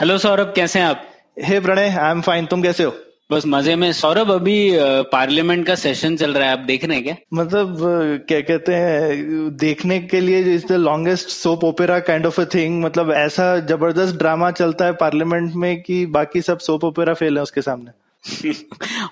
Hello Saurabh कैसे हैं आप? Hey Pranay I am fine तुम कैसे हो? बस मज़े में। सौरभ अभी पार्लियामेंट का सेशन चल रहा है। आप देख रहे हैं क्या? मतलब क्या कहते हैं देखने के लिए is the longest soap opera kind of a thing मतलब ऐसा ज़बरदस्त ड्रामा चलता है पार्लियामेंट में कि बाकी सब सोप ओपेरा फेल है उसके सामने।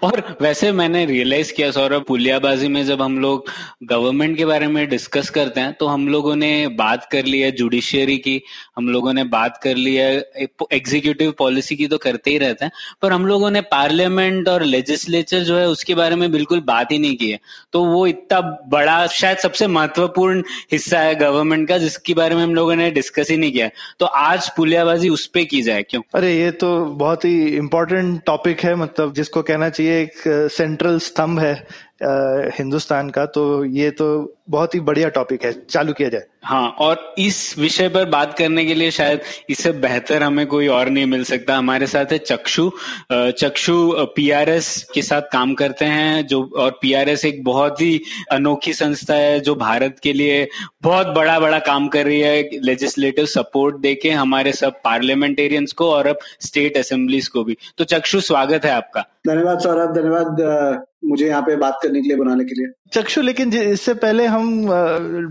और वैसे मैंने रियलाइज़ किया, सौरभ, पुलियाबाजी में जब हम लोग गवर्नमेंट के बारे में डिस्कस करते हैं तो हम लोगों ने बात कर ली है जुडिशियरी की, हम लोगों ने बात कर ली है एग्जीक्यूटिव पॉलिसी की तो करते ही रहते हैं, पर हम लोगों ने पार्लियामेंट और लेजिस्लेचर जो है उसके बारे में बिल्कुल बात ही नहीं की है तो वो इतना बड़ा, शायद सबसे महत्वपूर्ण हिस्सा है गवर्नमेंट का, जिसके बारे में हम लोगों ने डिस्कस ही नहीं किया। तो आज पुलियाबाजी उस पर की जाए, क्यों अरे, ये तो बहुत ही इम्पोर्टेंट टॉपिक है जिसको कहना चाहिए एक सेंट्रल स्तंभ है हिंदुस्तान का तो ये तो बहुत ही बढ़िया टॉपिक है चालू किया जाए। हाँ और इस विषय पर बात करने के लिए शायद इससे बेहतर हमें कोई और नहीं मिल सकता। हमारे साथ है चक्षु। चक्षु पीआरएस के साथ काम करते हैं जो और पीआरएस एक बहुत ही अनोखी संस्था है जो भारत के लिए बहुत बड़ा बड़ा काम कर रही है लेजिस्लेटिव सपोर्ट देके हमारे सब पार्लियामेंटेरियंस को और अब स्टेट असेंबलीज को भी। तो चक्षु स्वागत है आपका। धन्यवाद सौरभ धन्यवाद मुझे यहाँ पे बात करने के लिए बुलाने के लिए। चक्षु लेकिन इससे पहले हम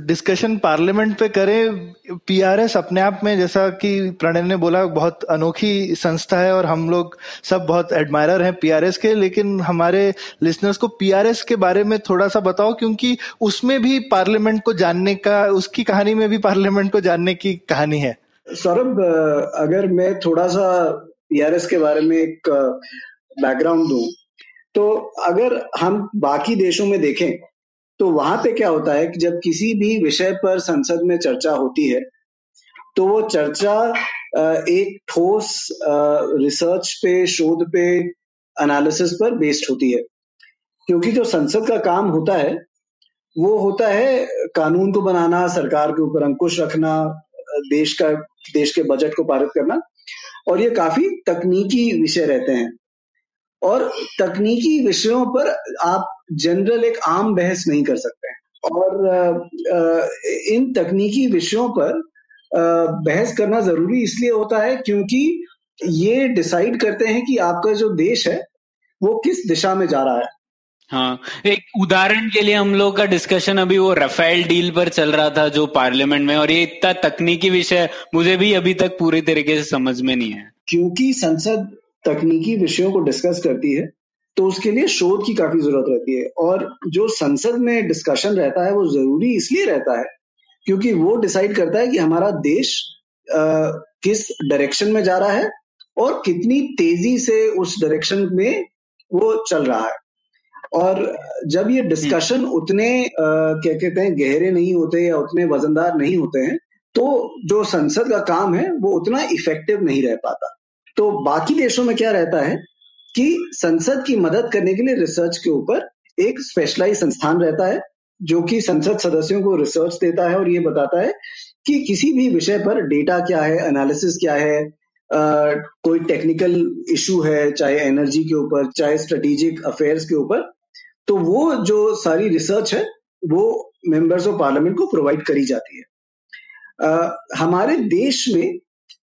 डिस्कशन पार्लियामेंट पे करें। पीआरएस अपने आप में जैसा कि प्रणय ने बोला बहुत अनोखी संस्था है और हम लोग सब बहुत एडमायरर हैं पीआरएस के। लेकिन हमारे लिसनर्स को पीआरएस के बारे में थोड़ा सा बताओ क्योंकि उसमें भी पार्लियामेंट को जानने का उसकी कहानी में भी पार्लियामेंट को जानने की कहानी है। सौरभ अगर मैं थोड़ा सा पीआरएस के बारे में एक बैकग्राउंड दूँ तो अगर हम बाकी देशों में देखें तो वहाँ पे क्या होता है कि जब किसी भी विषय पर संसद में चर्चा होती है तो वो चर्चा एक ठोस रिसर्च पे, शोध पे एनालिसिस पर बेस्ड होती है। क्योंकि जो संसद का काम होता है, वो होता है कानून को बनाना, सरकार के ऊपर अंकुश रखना देश का, देश के बजट को पारित करना, और ये काफ़ी तकनीकी विषय रहते हैं। और तकनीकी विषयों पर आप जनरल एक आम बहस नहीं कर सकते हैं। और इन तकनीकी विषयों पर बहस करना ज़रूरी इसलिए होता है क्योंकि ये डिसाइड करते हैं कि आपका जो देश है वो किस दिशा में जा रहा है। हाँ एक उदाहरण के लिए हम लोग का डिस्कशन अभी वो रफेल डील पर चल रहा था जो पार्लियामेंट में और ये इतना तकनीकी विषय मुझे भी अभी तक पूरी तरीके से समझ में नहीं है क्योंकि संसद तकनीकी विषयों को डिस्कस करती है तो उसके लिए शोध की काफ़ी ज़रूरत रहती है। और जो संसद में डिस्कशन रहता है वो ज़रूरी इसलिए रहता है क्योंकि वो डिसाइड करता है कि हमारा देश अ, किस डायरेक्शन में जा रहा है और कितनी तेज़ी से उस डायरेक्शन में वो चल रहा है। और जब ये डिस्कशन उतने क्या कहते हैं गहरे नहीं होते या उतने वजनदार नहीं होते हैं तो जो संसद का काम है वो उतना इफ़ेक्टिव नहीं रह पाता। तो बाकी देशों में क्या रहता है कि संसद की मदद करने के लिए रिसर्च के ऊपर एक स्पेशलाइज संस्थान रहता है जो कि संसद सदस्यों को रिसर्च देता है और ये बताता है कि किसी भी विषय पर डेटा क्या है एनालिसिस क्या है अ, कोई टेक्निकल इशू है चाहे एनर्जी के ऊपर चाहे स्ट्रेटेजिक अफेयर्स के ऊपर तो वो जो सारी रिसर्च है वो मेंबर्स ऑफ़ पार्लियामेंट को प्रोवाइड करी जाती है। अ, हमारे देश में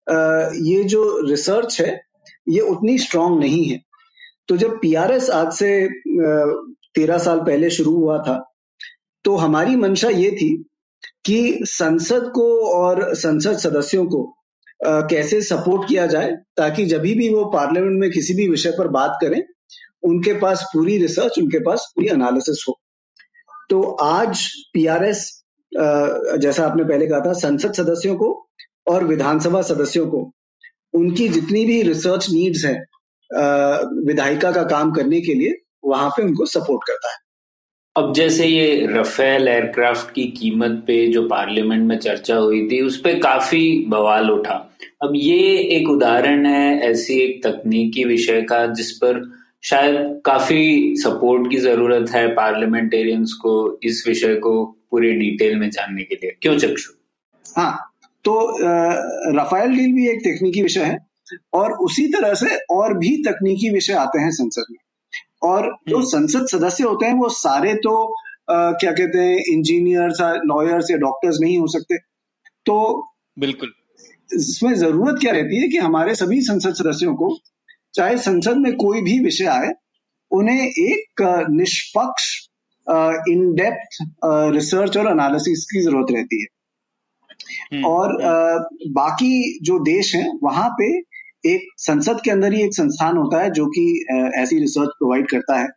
ये जो रिसर्च है, ये उतनी स्ट्रांग नहीं है। तो जब पीआरएस आज से तेरह साल पहले शुरू हुआ था तो हमारी मंशा ये थी कि संसद को और संसद सदस्यों को कैसे सपोर्ट किया जाए ताकि जब भी वो पार्लियामेंट में किसी भी विषय पर बात करें, उनके पास पूरी रिसर्च उनके पास पूरी एनालिसिस हो। तो आज पीआरएस जैसा आपने पहले कहा था, संसद सदस्यों को और विधानसभा सदस्यों को उनकी जितनी भी रिसर्च नीड्स है विधायिका का काम करने के लिए वहाँ पे उनको सपोर्ट करता है। अब जैसे ये रफेल एयरक्राफ्ट की कीमत पे जो पार्लियामेंट में चर्चा हुई थी उस पर काफ़ी बवाल उठा। अब ये एक उदाहरण है ऐसी एक तकनीकी विषय का जिस पर शायद काफ़ी सपोर्ट की ज़रूरत है पार्लियामेंटेरियंस को इस विषय को पूरे डिटेल में जानने के लिए। क्यों चक्षु? हाँ तो रफाइल डील भी एक तकनीकी विषय है और उसी तरह से और भी तकनीकी विषय आते हैं संसद में। और जो हम्म। संसद सदस्य होते हैं वो सारे तो आ, क्या कहते हैं इंजीनियर्स लॉयर्स या डॉक्टर्स नहीं हो सकते। तो बिल्कुल। इसमें ज़रूरत क्या रहती है कि हमारे सभी संसद सदस्यों को चाहे संसद में कोई भी विषय आए उन्हें एक निष्पक्ष इन डेप्थ रिसर्च और एनालिसिस की ज़रूरत रहती है। और हम्म। बाकी जो देश हैं वहाँ पे एक संसद के अंदर ही एक संस्थान होता है जो कि ऐसी रिसर्च प्रोवाइड करता है।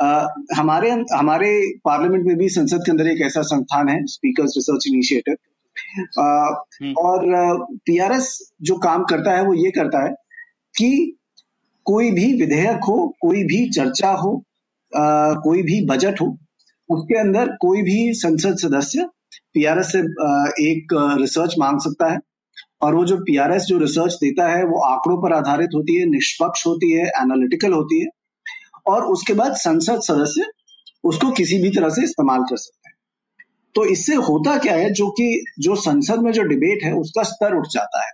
आ, हमारे हमारे पार्लियामेंट में भी संसद के अंदर एक ऐसा संस्थान है स्पीकर्स रिसर्च इनिशिएटिव और पीआरएस जो काम करता है वो ये करता है कि कोई भी विधेयक हो कोई भी चर्चा हो आ, कोई भी बजट हो उसके अंदर कोई भी संसद सदस्य पीआरएस से एक रिसर्च मांग सकता है और वो जो पीआरएस जो रिसर्च देता है वो आंकड़ों पर आधारित होती है, निष्पक्ष होती है एनालिटिकल होती है और उसके बाद संसद सदस्य उसको किसी भी तरह से इस्तेमाल कर सकते हैं। तो इससे होता क्या है जो कि जो संसद में जो डिबेट है उसका स्तर उठ जाता है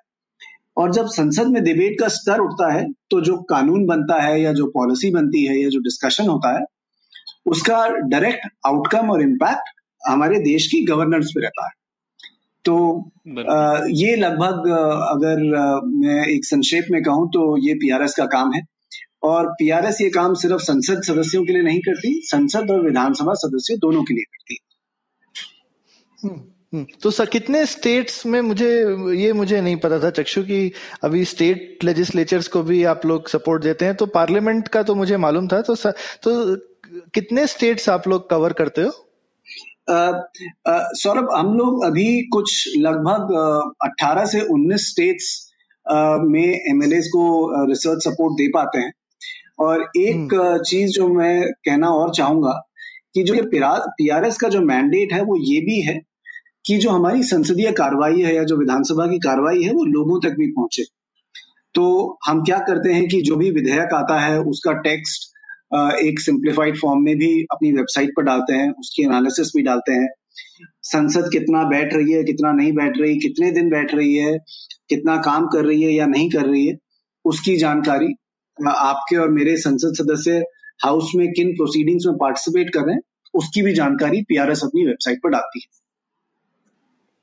और जब संसद में डिबेट का स्तर उठता है तो जो कानून बनता है या जो पॉलिसी बनती है या जो डिस्कशन होता है उसका डायरेक्ट आउटकम और इम्पैक्ट हमारे देश की गवर्नेंस पे रहता है। तो आ, ये लगभग अगर मैं एक संक्षेप में कहूँ तो ये पीआरएस का काम है। और पीआरएस ये काम सिर्फ़ संसद सदस्यों के लिए नहीं करती संसद और विधानसभा सदस्य दोनों के लिए करती हम्म, हम्म। तो सर कितने स्टेट्स में मुझे ये मुझे नहीं पता था चक्षु की अभी स्टेट लेजिस्लेचर्स को भी आप लोग सपोर्ट देते हैं। तो पार्लियामेंट का तो मुझे मालूम था। तो सर, तो कितने स्टेट्स आप लोग कवर करते हो? सौरभ हम लोग अभी कुछ लगभग 18 से 19 स्टेट्स में एमएलए को रिसर्च सपोर्ट दे पाते हैं और एक हम्म। चीज़ जो मैं कहना और चाहूँगा कि जो ये पीआरएस का जो मैंडेट है वो ये भी है कि जो हमारी संसदीय कार्रवाई है या जो विधानसभा की कार्रवाई है वो लोगों तक भी पहुँचे तो हम क्या करते हैं कि जो भी विधेयक आता है उसका टेक्स्ट एक सिंप्लीफाइड फॉर्म में भी अपनी वेबसाइट पर डालते हैं, उसकी एनालिसिस भी डालते हैं संसद कितना बैठ रही है, कितना नहीं बैठ रही, कितने दिन बैठ रही है, कितना काम कर रही है या नहीं कर रही है, उसकी जानकारी आपके और मेरे संसद सदस्य हाउस में किन प्रोसीडिंग्स में पार्टिसिपेट कर रहे हैं, उसकी भी जानकारी पीआरएस अपनी वेबसाइट पर डालती है।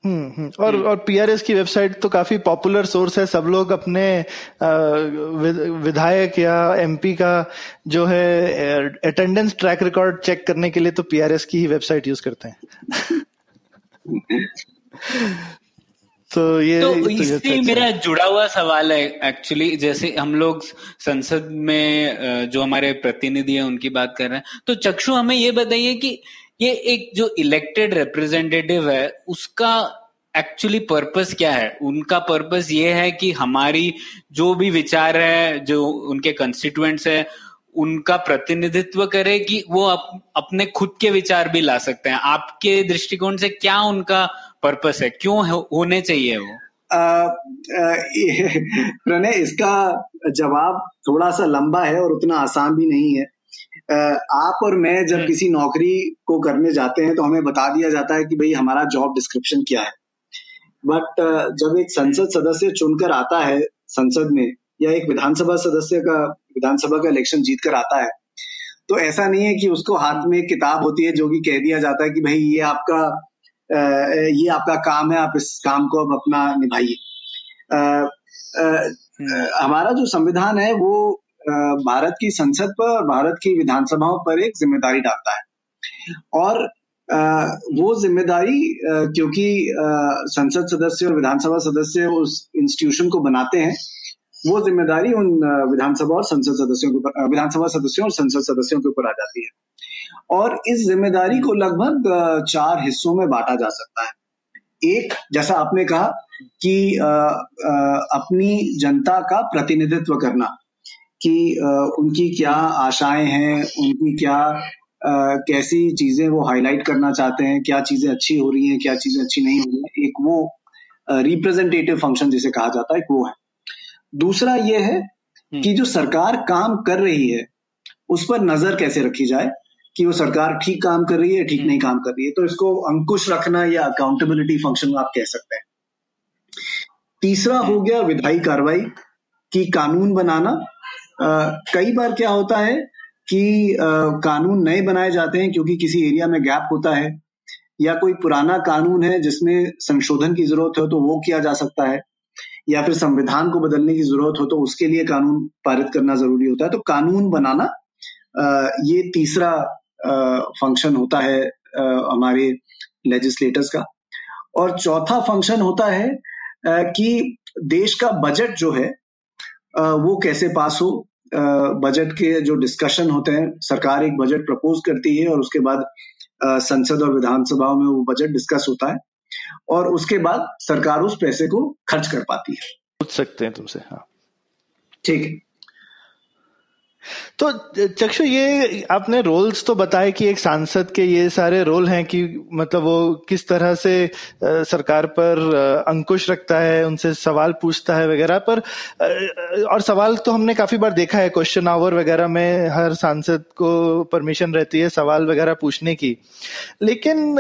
और और पीआरएस की वेबसाइट तो काफ़ी पॉपुलर सोर्स है। सब लोग अपने विधायक या एमपी का जो है अटेंडेंस ट्रैक रिकॉर्ड चेक करने के लिए तो पीआरएस की ही वेबसाइट यूज़ करते हैं। तो ये तो, तो इससे मेरा जुड़ा हुआ सवाल है एक्चुअली जैसे हम लोग संसद में जो हमारे प्रतिनिधि हैं उनकी बात कर रहे हैं। तो चक्षु हमें ये बताइए कि ये एक जो इलेक्टेड रिप्रेजेंटेटिव है उसका एक्चुअली पर्पस क्या है? उनका पर्पस ये है कि हमारी जो भी विचार है जो उनके कंस्टिट्यूएंट्स है उनका प्रतिनिधित्व करे कि वो अप, अपने खुद के विचार भी ला सकते हैं। आपके दृष्टिकोण से क्या उनका पर्पस है? क्यों होने चाहिए वो? प्रणय इसका जवाब थोड़ा सा लंबा है और उतना आसान भी नहीं है। आप और मैं जब हम्म। किसी नौकरी को करने जाते हैं तो हमें बता दिया जाता है कि भाई हमारा जॉब डिस्क्रिप्शन क्या है बट जब एक संसद सदस्य चुनकर आता है संसद में या एक विधानसभा सदस्य का विधानसभा का इलेक्शन जीत कर आता है तो ऐसा नहीं है कि उसको हाथ में एक किताब होती है जो कि कह दिया जाता है कि भाई ये आपका ये आपका काम है आप इस काम को अब अपना निभाइए हम्म। हमारा जो संविधान है वो भारत की संसद पर और भारत की विधानसभाओं पर एक ज़िम्मेदारी डालता है। और वो ज़िम्मेदारी क्योंकि संसद सदस्य और विधानसभा सदस्य उस इंस्टीट्यूशन को बनाते हैं, वो ज़िम्मेदारी उन विधानसभा और संसद सदस्यों के ऊपर विधानसभा सदस्यों और संसद सदस्यों के ऊपर आ जाती है। और इस ज़िम्मेदारी को लगभग चार हिस्सों में बांटा जा सकता है। एक, जैसा आपने कहा कि अपनी जनता का प्रतिनिधित्व करना। कि उनकी क्या आशाएँ हैं उनकी क्या कैसी चीज़ें वो हाईलाइट करना चाहते हैं क्या चीज़ें अच्छी हो रही हैं क्या चीज़ें अच्छी नहीं हो रही हैं एक वो रिप्रेजेंटेटिव फ़ंक्शन जिसे कहा जाता है एक वो है। दूसरा ये है हम्म। कि जो सरकार काम कर रही है उस पर नज़र कैसे रखी जाए कि वो सरकार ठीक काम कर रही है ठीक नहीं काम कर रही है। तो इसको अंकुश रखना या अकाउंटेबिलिटी फ़ंक्शन आप कह सकते हैं। तीसरा हो गया विधायी कार्रवाई की कानून बनाना कई बार क्या होता है कि कानून नए बनाए जाते हैं क्योंकि किसी एरिया में गैप होता है या कोई पुराना कानून है जिसमें संशोधन की ज़रूरत हो तो वो किया जा सकता है या फिर संविधान को बदलने की ज़रूरत हो तो उसके लिए कानून पारित करना ज़रूरी होता है। तो कानून बनाना ये तीसरा फ़ंक्शन होता है हमारे लेजिस्लेटर्स का। और चौथा फ़ंक्शन होता है कि देश का बजट जो है वो कैसे पास हो बजट के जो डिस्कशन होते हैं सरकार एक बजट प्रपोज करती है और उसके बाद संसद और विधानसभाओं में वो बजट डिस्कस होता है और उसके बाद सरकार उस पैसे को खर्च कर पाती है। पूछ सकते हैं तुमसे हाँ। ठीक। है तो चक्षु, ये आपने रोल्स तो बताए कि एक सांसद के ये सारे रोल हैं कि मतलब वो किस तरह से सरकार पर अंकुश रखता है, उनसे सवाल पूछता है वगैरह। पर और सवाल तो हमने काफ़ी बार देखा है क्वेश्चन आवर वगैरह में हर सांसद को परमिशन रहती है सवाल वगैरह पूछने की। लेकिन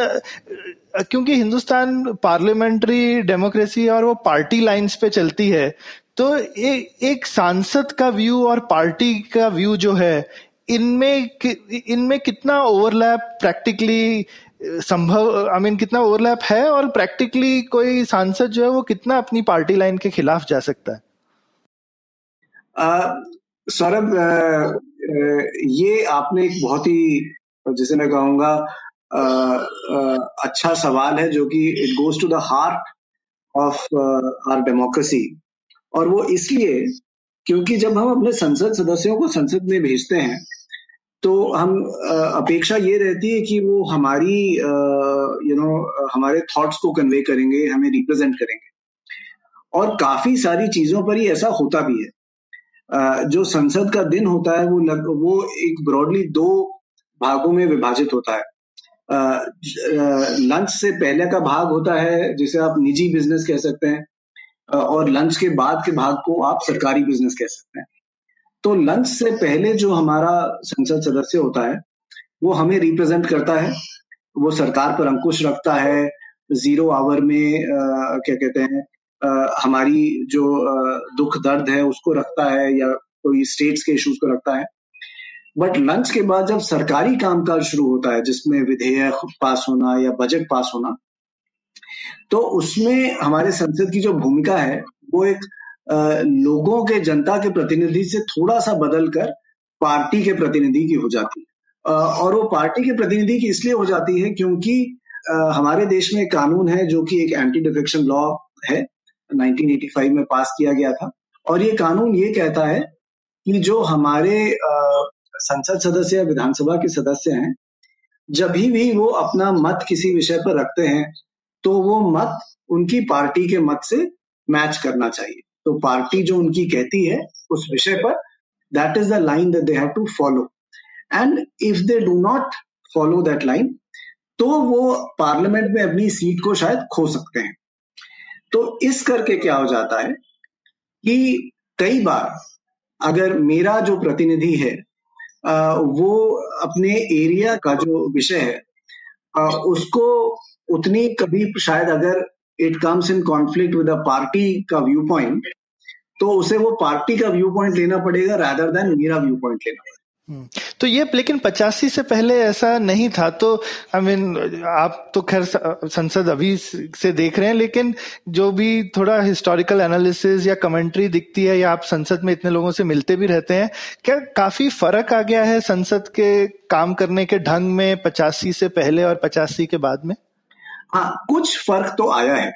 क्योंकि हिंदुस्तान पार्लियामेंट्री डेमोक्रेसी और वो पार्टी लाइंस पे चलती है तो ए, एक सांसद का व्यू और पार्टी का व्यू जो है इनमें कि, इनमें कितना ओवरलैप प्रैक्टिकली संभव आई I मीन mean, कितना ओवरलैप है और प्रैक्टिकली कोई सांसद जो है वो कितना अपनी पार्टी लाइन के खिलाफ जा सकता है? सौरभ ये आपने एक बहुत ही जिसे मैं कहूँगा अच्छा सवाल है जो कि it goes to the heart of our democracy और वो इसलिए क्योंकि जब हम अपने संसद सदस्यों को संसद में भेजते हैं तो हम अपेक्षा ये रहती है कि वो हमारी यू नो हमारे थॉट्स को कन्वे करेंगे हमें रिप्रेजेंट करेंगे। और काफ़ी सारी चीज़ों पर ही ऐसा होता भी है। जो संसद का दिन होता है वो लग, वो एक ब्रॉडली दो भागों में विभाजित होता है। लंच से पहले का भाग होता है जिसे आप निजी बिज़नेस कह सकते हैं और लंच के बाद के भाग को आप सरकारी बिज़नेस कह सकते हैं। तो लंच से पहले जो हमारा संसद सदस्य होता है वो हमें रिप्रेजेंट करता है। वो सरकार पर अंकुश रखता है। ज़ीरो आवर में आ, क्या कहते हैं आ, हमारी जो आ, दुख दर्द है उसको रखता है या कोई स्टेट्स के इश्यूज़ को रखता है। बट लंच के बाद जब सरकारी कामकाज शुरू होता है जिसमें विधेयक पास होना या बजट पास होना तो उसमें हमारे संसद की जो भूमिका है, वो एक लोगों के, जनता के प्रतिनिधि से थोड़ा सा बदल कर पार्टी के प्रतिनिधि की हो जाती है। और वो पार्टी के प्रतिनिधि की इसलिए हो जाती है क्योंकि हमारे देश में कानून है जो कि एक एंटी डिफेक्शन लॉ है 1985 में पास किया गया था। और ये कानून ये कहता है कि जो हमारे संसद सदस्य या विधानसभा के सदस्य हैं, जब भी वो अपना मत किसी विषय पर रखते हैं तो वो मत उनकी पार्टी के मत से मैच करना चाहिए। तो पार्टी जो उनकी कहती है उस विषय पर that is the line that they have to follow and if they do not follow that line तो वो पार्लियामेंट में अपनी सीट को शायद खो सकते हैं। तो इस करके क्या हो जाता है कि कई बार अगर मेरा जो प्रतिनिधि है वो अपने एरिया का जो विषय है उसको उतनी कभी शायद अगर it comes in conflict with party का व्यू पॉइंट तो उसे वो पार्टी का व्यू पॉइंट लेना पड़ेगा रादर देन मेरा व्यू पॉइंट लेना पड़ेगा हम्म। तो ये लेकिन पचासी से पहले ऐसा नहीं था तो आई I मीन mean, आप तो खैर संसद अभी से देख रहे हैं लेकिन जो भी थोड़ा हिस्टोरिकल एनालिसिस या कमेंट्री दिखती है या आप संसद में इतने लोगों से मिलते भी रहते हैं क्या काफ़ी फ़र्क आ गया है संसद के काम करने के ढंग में पचासी से पहले और पचासी के बाद में हाँ कुछ फ़र्क तो आया है।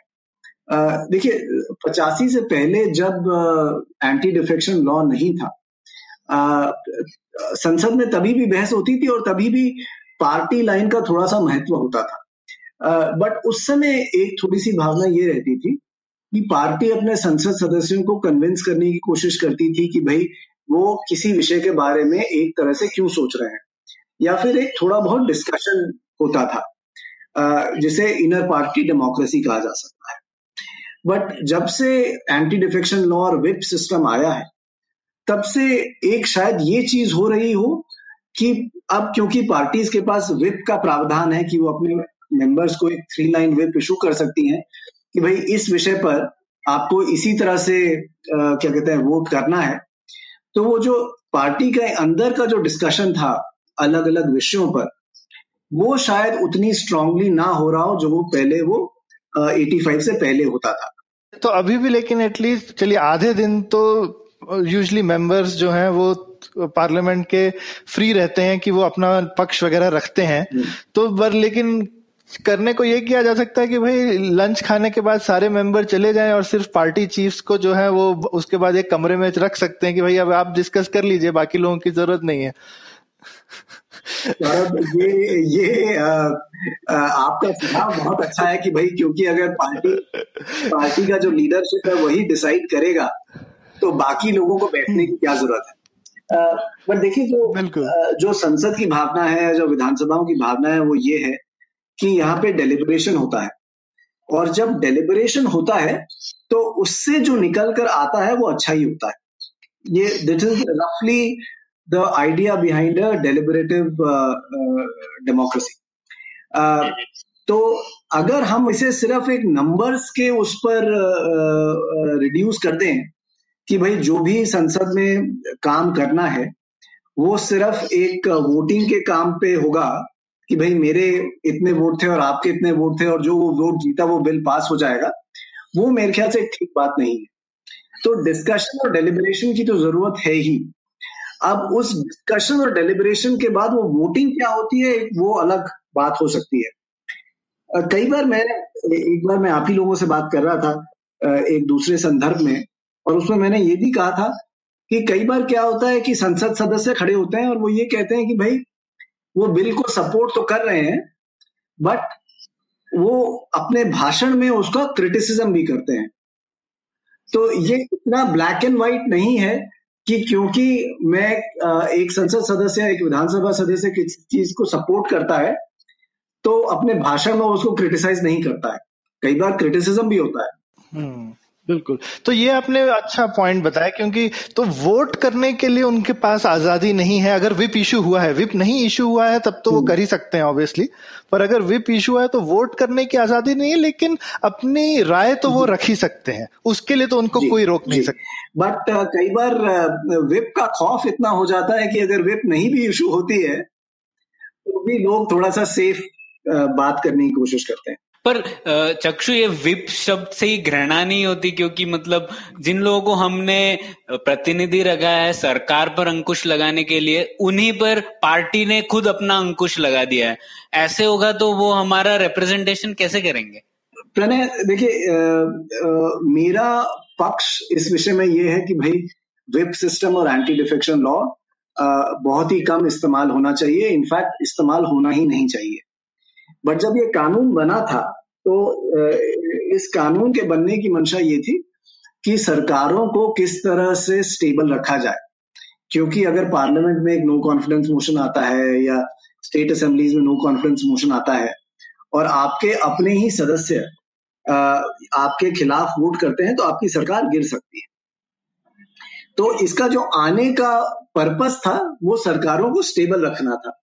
देखिए पचासी से पहले जब एंटी डिफेक्शन लॉ नहीं था आ, संसद में तभी भी बहस होती थी और तभी भी पार्टी लाइन का थोड़ा सा महत्व होता था। आ, बट उस समय एक थोड़ी सी भावना ये रहती थी कि पार्टी अपने संसद सदस्यों को कन्विंस करने की कोशिश करती थी कि भाई वो किसी विषय के बारे में एक तरह से क्यों सोच रहे हैं? या फिर एक थोड़ा बहुत डिस्कशन होता था। जिसे इनर पार्टी डेमोक्रेसी कहा जा सकता है। बट जब से एंटी डिफेक्शन लॉ और विप सिस्टम आया है तब से एक शायद ये चीज़ हो रही हो कि अब क्योंकि पार्टीज़ के पास विप का प्रावधान है कि वो अपने मेंबर्स को एक थ्री लाइन विप इशू कर सकती हैं कि भाई इस विषय पर आपको इसी तरह से आ, क्या कहते हैं वोट करना है तो वो जो पार्टी के अंदर का जो डिस्कशन था अलग अलग विषयों पर वो शायद उतनी स्ट्रांगली ना हो रहा हो जो वो पहले वो एटी फाइव से पहले होता था। तो अभी भी लेकिन एटलीस्ट चलिए आधे दिन तो यूजली मेंबर्स जो हैं वो पार्लियामेंट के फ्री रहते हैं कि वो अपना पक्ष वगैरह रखते हैं। हम्म। तो पर लेकिन करने को ये किया जा सकता है कि भाई लंच खाने के बाद सारे मेंबर चले जाएँ और सिर्फ़ पार्टी चीफ्स को जो है वो उसके बाद एक कमरे में रख सकते हैं कि भाई अब आप डिस्कस कर लीजिए बाकी लोगों की ज़रूरत नहीं है। ये ये आ, आ, आपका सुझाव बहुत अच्छा है कि भाई क्योंकि अगर पार्टी पार्टी का जो लीडरशिप है वही डिसाइड करेगा तो बाकी लोगों को बैठने की क्या ज़रूरत है? बट देखिए जो जो संसद की भावना है जो विधानसभाओं की भावना है वो ये है कि यहाँ पे डेलिब्रेशन होता है। और जब डेलिब्रेशन होता है तो उससे जो निकल कर आता है वो अच्छा ही होता है। ये दिट इज़ रफली the idea behind a deliberative democracy तो अगर हम इसे सिर्फ़ एक नंबर्स के उस पर रिड्यूस uh, uh, कर दें कि भाई जो भी संसद में काम करना है वो सिर्फ़ एक वोटिंग के काम पे होगा कि भाई मेरे इतने वोट थे और आपके इतने वोट थे और जो वो वोट जीता वो बिल पास हो जाएगा वो मेरे ख्याल से ठीक बात नहीं है। तो डिस्कशन और डेलिब्रेशन की तो ज़रूरत है ही। अब उस डिस्कशन और डेलिब्रेशन के बाद वो वोटिंग क्या होती है, वो अलग बात हो सकती है। कई बार मैं, एक बार मैं आप ही लोगों से बात कर रहा था एक दूसरे संदर्भ में, और उसमें मैंने ये भी कहा था कि कई बार क्या होता है कि संसद सदस्य खड़े होते हैं और वो ये कहते हैं कि भाई, वो बिल को सपोर्ट तो कर रहे हैं बट वो अपने भाषण में उसका क्रिटिसिज्म भी करते हैं। तो ये इतना ब्लैक एंड व्हाइट नहीं है कि क्योंकि मैं एक संसद सदस्य एक विधानसभा सदस्य किसी चीज़ को सपोर्ट करता है तो अपने भाषण में उसको क्रिटिसाइज नहीं करता है कई बार क्रिटिसिज्म भी होता है हम्म। बिल्कुल। तो ये आपने अच्छा पॉइंट बताया क्योंकि तो वोट करने के लिए उनके पास आज़ादी नहीं है। अगर विप इशू हुआ है विप नहीं इशू हुआ है तब तो वो हम्म। कर ही सकते हैं ऑब्वियसली पर अगर विप इशू है तो वोट करने की आज़ादी नहीं है लेकिन अपनी राय तो वो रख ही सकते हैं। उसके लिए तो उनको कोई रोक नहीं सकता। बट uh, कई बार विप का खौफ इतना हो जाता है कि अगर विप नहीं भी इशू होती है तो भी लोग थोड़ा सा सेफ़ बात करने की कोशिश करते हैं। पर चक्षु ये विप शब्द से ही घृणा नहीं होती क्योंकि मतलब जिन लोगों को हमने प्रतिनिधि रखा है सरकार पर अंकुश लगाने के लिए, उन्हीं पर पार्टी ने खुद अपना अंकुश लगा दिया है। ऐसे होगा तो वो हमारा रिप्रेजेंटेशन कैसे करेंगे? प्रणय देखिए मेरा पक्ष इस विषय में ये है कि भाई, विप सिस्टम और एंटी डिफेक्शन लॉ बहुत ही कम इस्तेमाल होना चाहिए। इनफैक्ट इस्तेमाल होना ही नहीं चाहिए। बट जब ये कानून बना था तो इस कानून के बनने की मंशा ये थी कि सरकारों को किस तरह से स्टेबल रखा जाए। क्योंकि अगर पार्लियामेंट में एक नो कॉन्फिडेंस मोशन आता है या स्टेट असेंबलीज में नो कॉन्फिडेंस मोशन आता है, और आपके अपने ही सदस्य आपके खिलाफ वोट करते हैं तो आपकी सरकार गिर सकती है। तो इसका जो आने का पर्पस था, वो सरकारों को स्टेबल रखना था।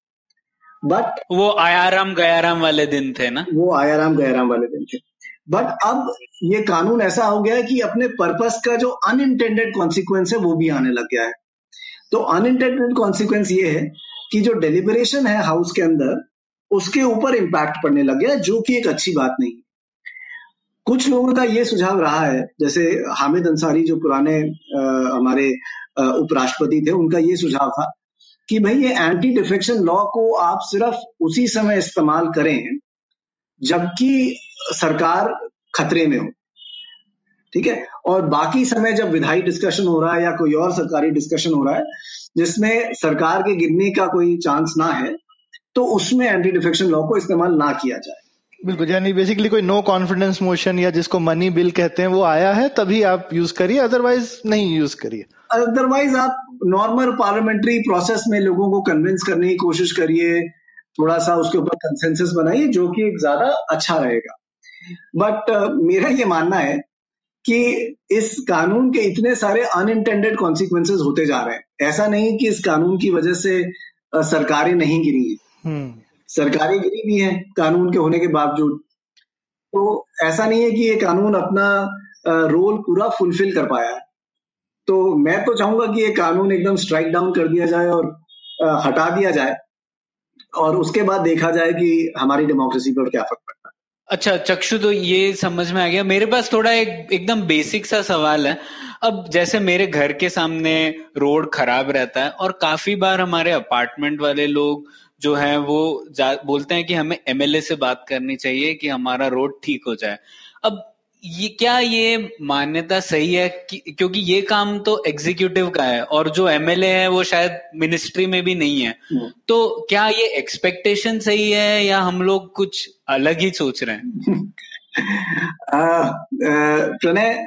बट वो आयाराम गयाराम वाले दिन थे ना? वो आयाराम गयाराम वाले दिन थे। बट अब ये कानून ऐसा हो गया है कि अपने पर्पस का जो अनइंटेंडेड कॉन्सिक्वेंस है वो भी आने लग गया है। तो अनइंटेंडेड कॉन्सिक्वेंस ये है कि जो डेलिब्रेशन है हाउस के अंदर उसके ऊपर इम्पैक्ट पड़ने लग गया जो कि एक अच्छी बात नहीं कुछ लोगों का ये सुझाव रहा है जैसे हामिद अंसारी जो पुराने आ, हमारे उपराष्ट्रपति थे उनका ये सुझाव था कि भाई ये एंटी डिफेक्शन लॉ को आप सिर्फ़ उसी समय इस्तेमाल करें जबकि सरकार खतरे में हो। ठीक है? और बाकी समय जब विधायी डिस्कशन हो रहा है या कोई और सरकारी डिस्कशन हो रहा है, जिसमें सरकार के गिरने का कोई चांस ना है तो उसमें एंटी डिफेक्शन लॉ को इस्तेमाल ना किया जाए। बिल्कुल यानी बेसिकली कोई नो कॉन्फिडेंस मोशन या जिसको मनी बिल कहते हैं वो आया है तभी आप यूज़ करिए अदरवाइज़ नहीं यूज़ करिए। अदरवाइज़ आप नॉर्मल पार्लियामेंट्री प्रोसेस में लोगों को कन्विंस करने की कोशिश करिए थोड़ा सा उसके ऊपर कंसेंसस बनाइए जो कि एक ज़्यादा अच्छा रहेगा। बट uh, मेरा ये मानना है कि इस कानून के इतने सारे अनइंटेंडेड कॉन्सिक्वेंसेज होते जा रहे हैं। ऐसा नहीं कि इस कानून की वजह से uh, सरकारें नहीं गिरी हैं। हम्म। सरकारें गिरी भी हैं, कानून के होने के बावजूद। तो ऐसा नहीं है कि ये कानून अपना रोल पूरा फुलफिल कर पाया है। तो मैं तो चाहूँगा कि ये कानून एकदम स्ट्राइक डाउन कर दिया जाए और हटा दिया जाए और उसके बाद देखा जाए कि हमारी डेमोक्रेसी पर क्या फ़र्क पड़ता है। अच्छा चक्षु तो ये समझ में आ गया। मेरे पास थोड़ा एक, एकदम बेसिक सा सवाल है। अब जैसे मेरे घर के सामने रोड खराब रहता है और काफ़ी बार हमारे अपार्टमेंट वाले लोग जो है वो बोलते हैं कि हमें एमएलए से बात करनी चाहिए कि हमारा रोड ठीक हो जाए। अब ये क्या ये मान्यता सही है कि, क्योंकि ये काम तो एग्जीक्यूटिव का है और जो एमएलए है वो शायद मिनिस्ट्री में भी नहीं है। हम्म। तो क्या ये एक्सपेक्टेशन सही है या हम लोग कुछ अलग ही सोच रहे हैं? प्रणय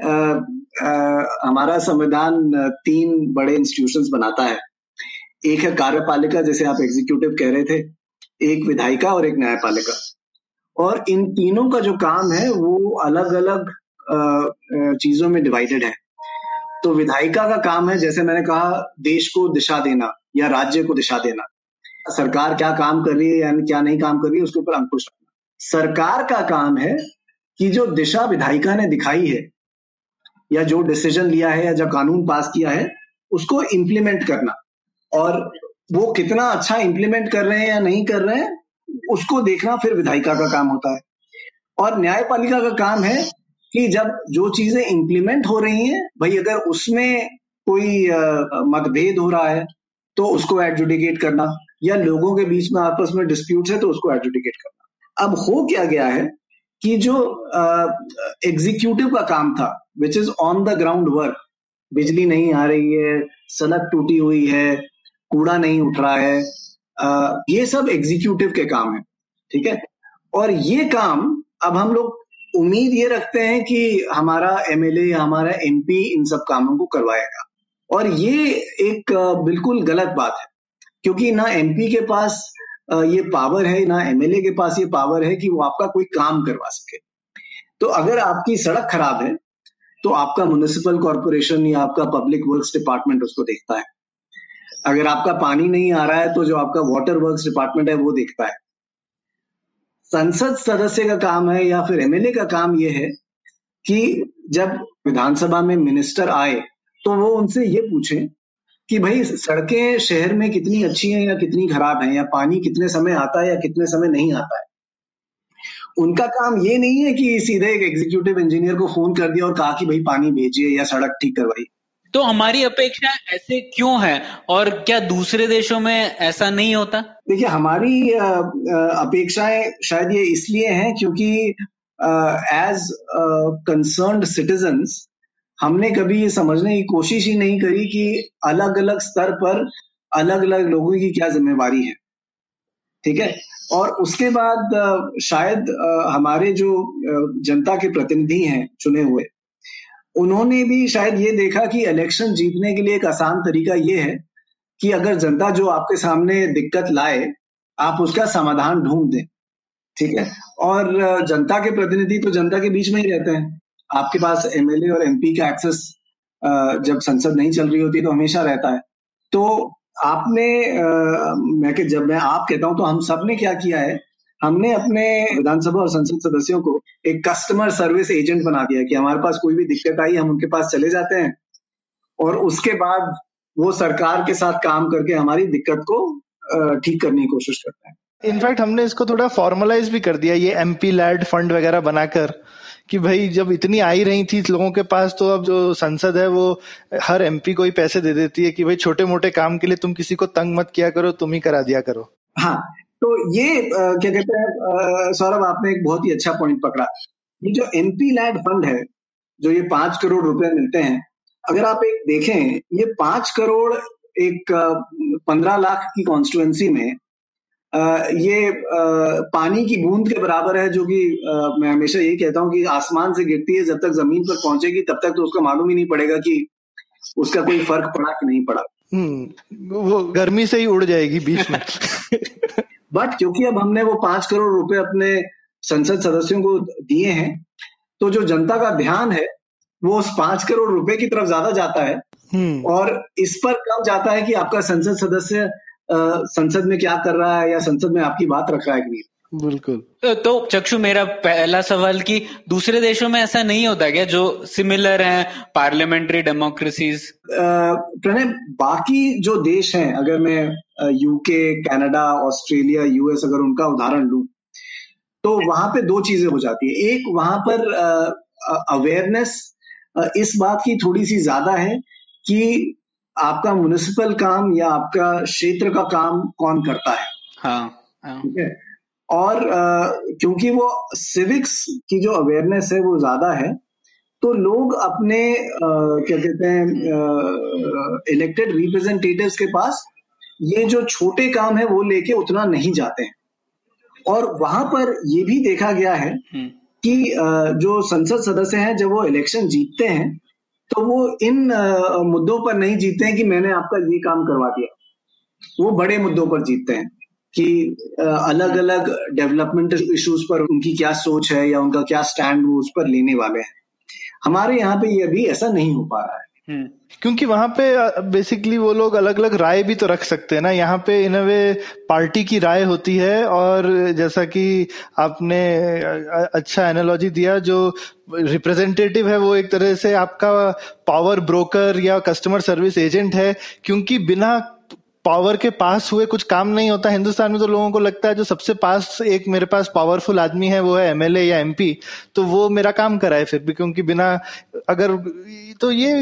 हमारा संविधान तीन बड़े इंस्टीट्यूशंस बनाता है। एक है कार्यपालिका, जैसे आप एग्जीक्यूटिव कह रहे थे, एक विधायिका और एक न्यायपालिका। और इन तीनों का जो काम है, वो अलग अलग चीज़ों में डिवाइडेड है। तो विधायिका का काम है, जैसे मैंने कहा, देश को दिशा देना या राज्य को दिशा देना। सरकार क्या काम कर रही है या क्या नहीं काम कर रही है, उसके ऊपर अंकुश रखना। सरकार का काम है कि जो दिशा विधायिका ने दिखाई है, या जो डिसीज़न लिया है, या जो कानून पास किया है, उसको इम्प्लीमेंट करना। और वो कितना अच्छा इम्प्लीमेंट कर रहे हैं या नहीं कर रहे हैं, उसको देखना फिर विधायिका का काम होता है। और न्यायपालिका का काम है कि जब जो चीज़ें इम्प्लीमेंट हो रही हैं, भाई अगर उसमें कोई मतभेद हो रहा है तो उसको एडजुडिकेट करना, या लोगों के बीच में, आपस में डिस्प्यूट है तो उसको एडजुडिकेट करना। अब हो क्या गया है कि जो एग्जीक्यूटिव का काम था which is on the ground work बिजली नहीं आ रही है, सड़क टूटी हुई है कूड़ा नहीं उठ रहा है। आ, ये सब एग्जीक्यूटिव के काम है ठीक है? और ये काम अब हम लोग उम्मीद ये रखते हैं कि हमारा एमएलए हमारा एमपी इन सब कामों को करवाएगा। और ये एक बिल्कुल गलत बात है क्योंकि ना एमपी के पास ये पावर है ना एमएलए के पास ये पावर है कि वो आपका कोई काम करवा सके। तो अगर आपकी सड़क खराब है तो आपका म्यूनिसिपल कॉरपोरेशन या आपका पब्लिक वर्क्स डिपार्टमेंट उसको देखता है। अगर आपका पानी नहीं आ रहा है तो जो आपका वाटर वर्क्स डिपार्टमेंट है, वो देखता है संसद सदस्य का काम है या फिर एमएलए का काम ये है कि जब विधानसभा में मिनिस्टर आए तो वो उनसे ये पूछे कि भाई, सड़कें शहर में कितनी अच्छी हैं या कितनी खराब हैं, या पानी कितने समय आता है या कितने समय नहीं आता है? उनका काम ये नहीं है कि सीधे एक एग्जीक्यूटिव इंजीनियर को फ़ोन कर दिया और कहा कि भाई, पानी भेजिए या सड़क ठीक करवाइए। तो हमारी अपेक्षा ऐसे क्यों है? और क्या दूसरे देशों में ऐसा नहीं होता? देखिए, हमारी अपेक्षाएँ शायद ये इसलिए हैं क्योंकि एज कंसर्न सिटीजन्स हमने कभी ये समझने की कोशिश ही नहीं करी कि अलग अलग स्तर पर अलग अलग लोगों की क्या जिम्मेवारी है। ठीक है? और उसके बाद शायद हमारे जो जनता के प्रतिनिधि हैं चुने हुए उन्होंने भी शायद ये देखा कि इलेक्शन जीतने के लिए एक आसान तरीका ये है कि अगर जनता जो आपके सामने दिक्कत लाए, आप उसका समाधान ढूंढ दें। ठीक है? और जनता के प्रतिनिधि तो जनता के बीच में ही रहते हैं। आपके पास एमएलए और एमपी का एक्सेस जब संसद नहीं चल रही होती तो हमेशा रहता है। तो आपने मैं जब मैं आप कहता हूँ तो हम सबने क्या किया है हमने अपने विधानसभा और संसद सदस्यों को एक कस्टमर सर्विस एजेंट बना दिया कि हमारे पास कोई भी दिक्कत आई हम उनके पास चले जाते हैं। और उसके बाद वो सरकार के साथ काम करके हमारी दिक्कत को ठीक करने की कोशिश करते हैं। इनफैक्ट हमने इसको थोड़ा फॉर्मलाइज भी कर दिया ये एमपी लैड फंड वगैरह बनाकर कि भाई जब इतनी आई रही थी लोगों के पास तो अब जो संसद है वो हर एमपी को ही पैसे दे देती है कि भाई छोटे मोटे काम के लिए तुम किसी को तंग मत किया करो तुम ही करा दिया करो। हाँ तो ये क्या कहते हैं सौरभ आपने एक बहुत ही अच्छा पॉइंट पकड़ा। ये जो एमपी लैड फंड है जो ये पाँच करोड़ रुपए मिलते हैं अगर आप एक देखें ये पाँच करोड़ एक पंद्रह लाख की कॉन्स्टिट्युएंसी में ये पानी की बूंद के बराबर है जो कि मैं हमेशा यही कहता हूँ कि आसमान से गिरती है जब तक ज़मीन पर पहुंचेगी तब तक तो उसका मालूम ही नहीं पड़ेगा कि उसका कोई फ़र्क पड़ा कि नहीं पड़ा। हम्म वो गर्मी से ही उड़ जाएगी बीच में। बट क्योंकि अब हमने वो पाँच करोड़ रुपए अपने संसद सदस्यों को दिए हैं तो जो जनता का ध्यान है वो उस पाँच करोड़ रुपए की तरफ़ ज़्यादा जाता है। हम्म। और इस पर कम जाता है कि आपका संसद सदस्य संसद में क्या कर रहा है या संसद में आपकी बात रख रहा है कि नहीं। बिल्कुल। तो चक्षु मेरा पहला सवाल कि दूसरे देशों में ऐसा नहीं होता क्या जो सिमिलर हैं पार्लियामेंट्री डेमोक्रेसीज प्रणय बाकी जो देश हैं अगर मैं यूके कनाडा ऑस्ट्रेलिया यूएस अगर उनका उदाहरण लू तो वहाँ पे दो चीज़ें हो जाती है। एक वहाँ पर अवेयरनेस इस बात की थोड़ी सी ज़्यादा है कि आपका म्यूनिसिपल काम या आपका क्षेत्र का काम कौन करता है। हाँ, हाँ. ठीक है? और क्योंकि वो सिविक्स की जो अवेयरनेस है वो ज़्यादा है तो लोग अपने क्या कहते हैं इलेक्टेड रिप्रेजेंटेटिव्स के पास ये जो छोटे काम है वो लेके उतना नहीं जाते हैं और वहाँ पर ये भी देखा गया है हम्म। कि जो संसद सदस्य हैं जब वो इलेक्शन जीतते हैं तो वो इन मुद्दों पर नहीं जीतते हैं कि मैंने आपका ये काम करवा दिया वो बड़े मुद्दों पर जीतते हैं कि अलग अलग डेवलपमेंट इश्यूज़ पर उनकी क्या सोच है या उनका क्या स्टैंड वो उस पर लेने वाले हैं हमारे यहाँ पे ये अभी ऐसा नहीं हो पा रहा है हम्म। क्योंकि वहाँ पे बेसिकली वो लोग अलग अलग राय भी तो रख सकते हैं ना। यहाँ पे इन वे पार्टी की राय होती है और जैसा कि आपने अच्छा एनालॉजी दिया जो रिप्रेजेंटेटिव है वो एक तरह से आपका पावर ब्रोकर या कस्टमर सर्विस एजेंट है, क्योंकि बिना पावर के पास हुए कुछ काम नहीं होता। हिंदुस्तान में तो लोगों को लगता है जो सबसे पास एक मेरे पास पावरफुल आदमी है, वो है एमएलए या एमपी तो वो मेरा काम कराए फिर भी, क्योंकि बिना, अगर तो ये,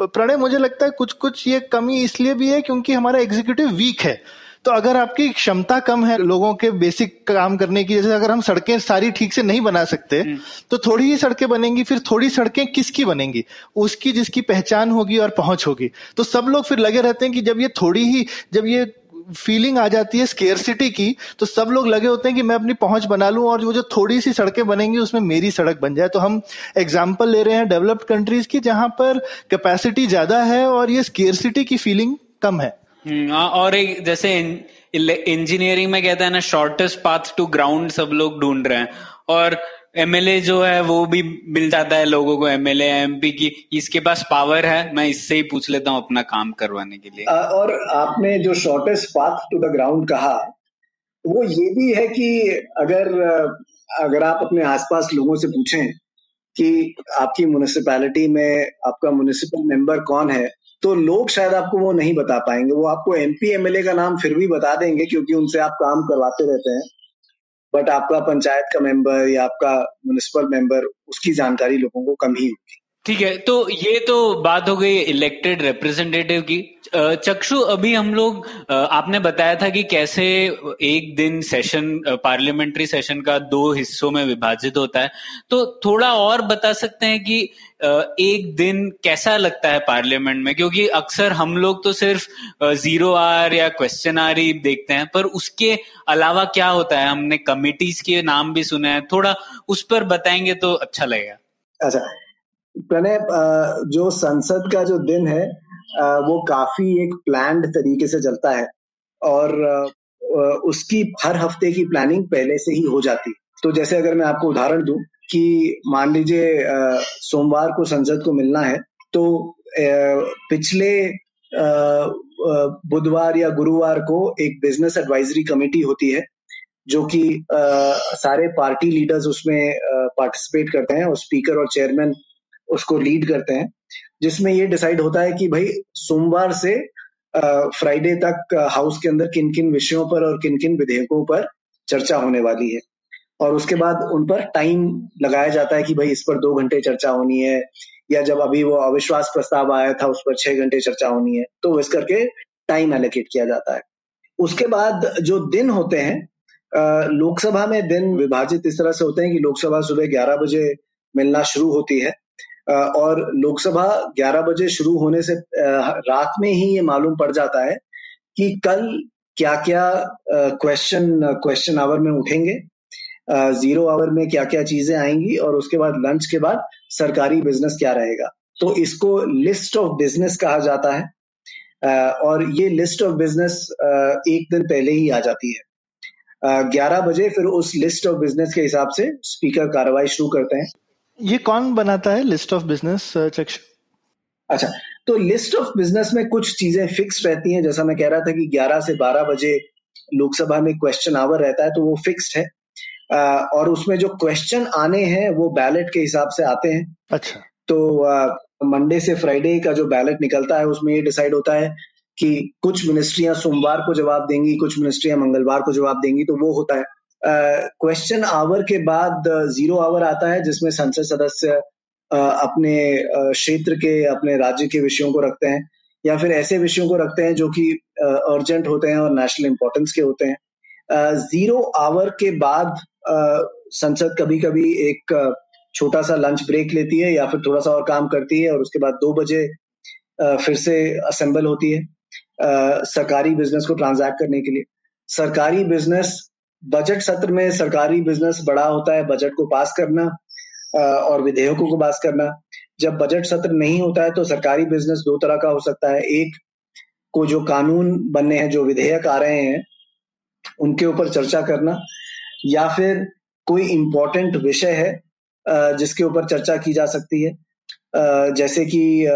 प्रणय, मुझे लगता है कुछ कुछ ये कमी इसलिए भी है क्योंकि हमारा एग्जीक्यूटिव वीक है। तो अगर आपकी क्षमता कम है लोगों के बेसिक काम करने की जैसे अगर हम सड़कें सारी ठीक से नहीं बना सकते हम्म। तो थोड़ी ही सड़कें बनेंगी फिर थोड़ी सड़कें किसकी बनेंगी? उसकी जिसकी पहचान होगी और पहुँच होगी। तो सब लोग फिर लगे रहते हैं कि जब ये थोड़ी ही जब ये फीलिंग आ जाती है स्केयरसिटी की तो सब लोग लगे होते हैं कि मैं अपनी पहुँच बना लूँ और वो जो थोड़ी सी सड़कें बनेंगी उसमें मेरी सड़क बन जाए। तो हम एग्ज़ाम्पल ले रहे हैं डेवलप्ड कंट्रीज़ की जहाँ पर कैपेसिटी ज़्यादा है और ये स्केयरसिटी की फीलिंग कम है। और एक जैसे इंजीनियरिंग में कहते हैं ना शॉर्टेस्ट पाथ टू ग्राउंड सब लोग ढूंढ रहे हैं। और एमएलए जो है, वो भी मिल जाता है लोगों को एमएलए एमपी की। इसके पास पावर है, मैं इससे ही पूछ लेता हूँ अपना काम करवाने के लिए। और आपने जो shortest path to the ground कहा, वो ये भी है कि अगर अगर आप अपने आसपास लोगों से पूछें कि आपकी म्यूनिसिपैलिटी में आपका म्यूनिसिपल मेंबर कौन है तो लोग शायद आपको वो नहीं बता पाएँगे। वो आपको एमपी एमएलए का नाम फिर भी बता देंगे क्योंकि उनसे आप काम करवाते रहते हैं। बट आपका पंचायत का मेंबर या आपका म्यूनिसिपल मेंबर उसकी जानकारी लोगों को कम ही होगी। ठीक है तो ये तो बात हो गई इलेक्टेड रिप्रेजेंटेटिव की। चक्षु, अभी हम लोग आपने बताया था कि कैसे एक दिन सेशन पार्लियामेंट्री सेशन का दो हिस्सों में विभाजित होता है। तो थोड़ा और बता सकते हैं कि एक दिन कैसा लगता है पार्लियामेंट में? क्योंकि अक्सर हम लोग तो सिर्फ़ ज़ीरो आर या क्वेश्चन आर ही देखते हैं, पर उसके अलावा क्या होता है? हमने कमिटीज के नाम भी सुने हैं। थोड़ा उस पर बताएँगे तो अच्छा लगेगा। अच्छा प्रणय जो संसद का जो दिन है वो काफ़ी एक प्लान्ड तरीके से चलता है और उसकी हर हफ़्ते की प्लानिंग पहले से ही हो जाती तो जैसे अगर मैं आपको उदाहरण दूँ कि मान लीजिए सोमवार को संसद को मिलना है तो पिछले बुधवार या गुरुवार को एक बिज़नेस एडवाइजरी कमेटी होती है, जो कि सारे पार्टी लीडर्स उसमें पार्टिसिपेट करते हैं और स्पीकर और चेयरमैन उसको लीड करते हैं, जिसमें ये डिसाइड होता है कि भाई सोमवार से फ्राइडे तक हाउस के अंदर किन किन विषयों पर और किन किन विधेयकों पर चर्चा होने वाली है। और उसके बाद उन पर टाइम लगाया जाता है कि भाई इस पर दो घंटे चर्चा होनी है, या जब अभी वो अविश्वास प्रस्ताव आया था उस पर छह घंटे चर्चा होनी है तो इस करके टाइम एलोकेट किया जाता है। उसके बाद जो दिन होते हैं लोकसभा में दिन विभाजित इस तरह से होते हैं कि लोकसभा सुबह ग्यारह बजे मिलना शुरू होती है और लोकसभा 11 बजे शुरू होने से रात में ही ये मालूम पड़ जाता है कि कल क्या क्या क्वेश्चन क्वेश्चन आवर में उठेंगे। ज़ीरो आवर में क्या क्या चीज़ें आएँगी और उसके बाद लंच के बाद सरकारी बिज़नेस क्या रहेगा। तो इसको लिस्ट ऑफ़ बिज़नेस कहा जाता है। और ये लिस्ट ऑफ़ बिज़नेस एक दिन पहले ही आ जाती है। ग्यारह बजे फिर उस लिस्ट ऑफ़ बिज़नेस के हिसाब से स्पीकर कार्रवाई शुरू करते हैं। ये कौन बनाता है? लिस्ट ऑफ़ बिज़नेस चक्ष अच्छा तो लिस्ट ऑफ़ बिज़नेस में कुछ चीज़ें फिक्स रहती हैं। जैसा मैं कह रहा था कि 11 से 12 बजे लोकसभा में क्वेश्चन आवर रहता है तो वो फिक्स्ड है। और उसमें जो क्वेश्चन आने हैं वो बैलेट के हिसाब से आते हैं। अच्छा। तो मंडे से फ्राइडे का जो बैलेट निकलता है उसमें ये डिसाइड होता है कि कुछ मिनिस्ट्रियाँ सोमवार को जवाब देंगी कुछ मिनिस्ट्रियाँ मंगलवार को जवाब देंगी तो वो होता है। क्वेश्चन आवर के बाद ज़ीरो आवर आता है, जिसमें संसद सदस्य अपने क्षेत्र के, अपने राज्य के विषयों को रखते हैं, या फिर ऐसे विषयों को रखते हैं जो कि अर्जेंट होते हैं और नेशनल इंपॉर्टेंस के होते हैं। ज़ीरो आवर के बाद संसद कभी कभी एक छोटा सा लंच ब्रेक लेती है या फिर थोड़ा सा और काम करती है और उसके बाद दो बजे फिर से असेंबल होती है सरकारी बिज़नेस को ट्रांजैक्ट करने के लिए। सरकारी बिज़नेस बजट सत्र में सरकारी बिज़नेस बड़ा होता है, बजट को पास करना और विधेयकों को पास करना। जब बजट सत्र नहीं होता है तो सरकारी बिज़नेस दो तरह का हो सकता है। एक को जो कानून बनने हैं, जो विधेयक आ रहे हैं, उनके ऊपर चर्चा करना, या फिर कोई इम्पोर्टेंट विषय है जिसके ऊपर चर्चा की जा सकती है। जैसे कि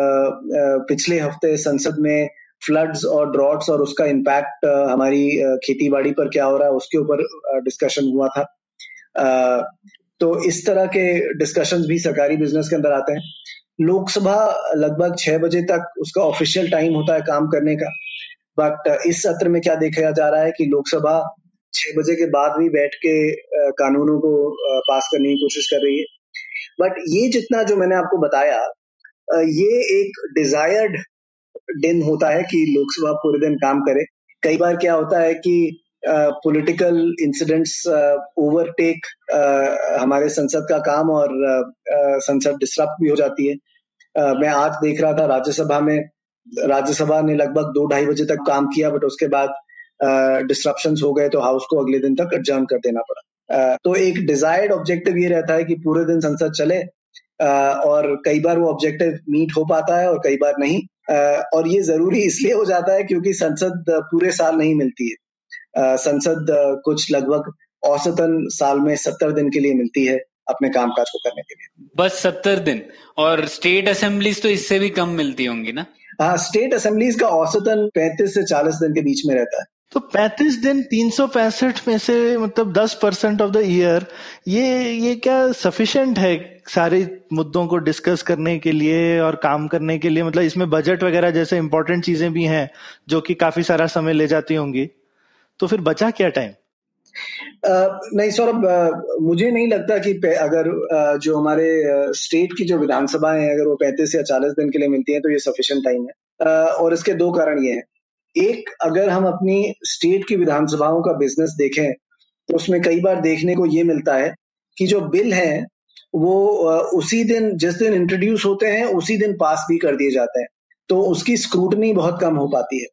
पिछले हफ़्ते संसद में फ्लड्स और ड्रॉट्स और उसका इम्पैक्ट हमारी खेती बाड़ी पर क्या हो रहा है, उसके ऊपर डिस्कशन हुआ था। तो इस तरह के डिस्कशंस भी सरकारी बिज़नेस के अंदर आते हैं। लोकसभा लगभग छह बजे तक उसका ऑफिशियल टाइम होता है काम करने का। बट इस सत्र में क्या देखा जा रहा है कि लोकसभा छह बजे के बाद भी बैठ के कानूनों को पास करने की कोशिश कर रही है। बट ये जितना जो मैंने आपको बताया ये एक डिजायर्ड दिन होता है कि लोकसभा पूरे दिन काम करे। कई बार क्या होता है कि पॉलिटिकल इंसिडेंट्स ओवरटेक हमारे संसद का काम और संसद डिस्टर्ब भी हो जाती है। uh, मैं आज देख रहा था राज्यसभा में राज्यसभा ने लगभग दो ढाई बजे तक काम किया बट उसके बाद डिस्ट्रप्शन हो गए तो हाउस को अगले दिन तक एडजर्न कर देना पड़ा। तो एक डिजायर्ड ऑब्जेक्टिव ये रहता है कि पूरे दिन संसद चले और कई बार वो ऑब्जेक्टिव मीट हो पाता है और कई बार नहीं। और ये ज़रूरी इसलिए हो जाता है क्योंकि संसद पूरे साल नहीं मिलती है। संसद कुछ लगभग औसतन साल में सत्तर दिन के लिए मिलती है अपने कामकाज को करने के लिए। बस सत्तर दिन। और स्टेट असेंबलीज तो इससे भी कम मिलती होंगी ना? हाँ स्टेट असेंबलीज का औसतन पैंतीस से चालीस दिन के बीच में रहता है। तो 35 दिन तीन सौ पैंसठ में से मतलब 10 परसेंट ऑफ़ द ईयर ये ये क्या सफिशिएंट है सारे मुद्दों को डिस्कस करने के लिए और काम करने के लिए मतलब इसमें बजट वगैरह जैसे इंपॉर्टेंट चीज़ें भी हैं, जो कि काफ़ी सारा समय ले जाती होंगी। तो फिर बचा क्या टाइम नहीं, सौरभ मुझे नहीं लगता कि अगर जो हमारे स्टेट की जो विधानसभाएँ हैं, अगर वो पैंतीस या चालीस दिन के लिए मिलती हैं तो ये सफिशिएंट टाइम है। और इसके दो कारण ये हैं। एक, अगर हम अपनी स्टेट की विधानसभाओं का बिज़नेस देखें तो उसमें कई बार देखने को ये मिलता है कि जो बिल है वो उसी दिन, जिस दिन इंट्रोड्यूस होते हैं, उसी दिन पास भी कर दिए जाते हैं। तो उसकी स्क्रूटनी बहुत कम हो पाती है।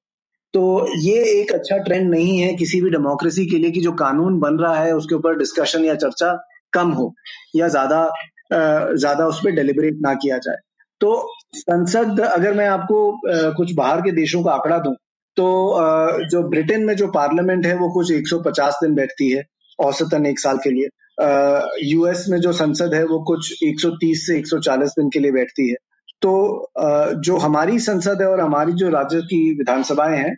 तो ये एक अच्छा ट्रेंड नहीं है किसी भी डेमोक्रेसी के लिए कि जो कानून बन रहा है, उसके ऊपर डिस्कशन या चर्चा कम हो, या ज़्यादा ज़्यादा उस पर डेलिबरेट ना किया जाए। तो संसद, अगर मैं आपको कुछ बाहर के देशों का आंकड़ा दूँ तो जो ब्रिटेन में जो पार्लियामेंट है, वो कुछ 150 दिन बैठती है औसतन एक साल के लिए। यूएस में जो संसद है वो कुछ 130 से 140 दिन के लिए बैठती है। तो जो हमारी संसद है और हमारी जो राज्य की विधानसभाएँ हैं,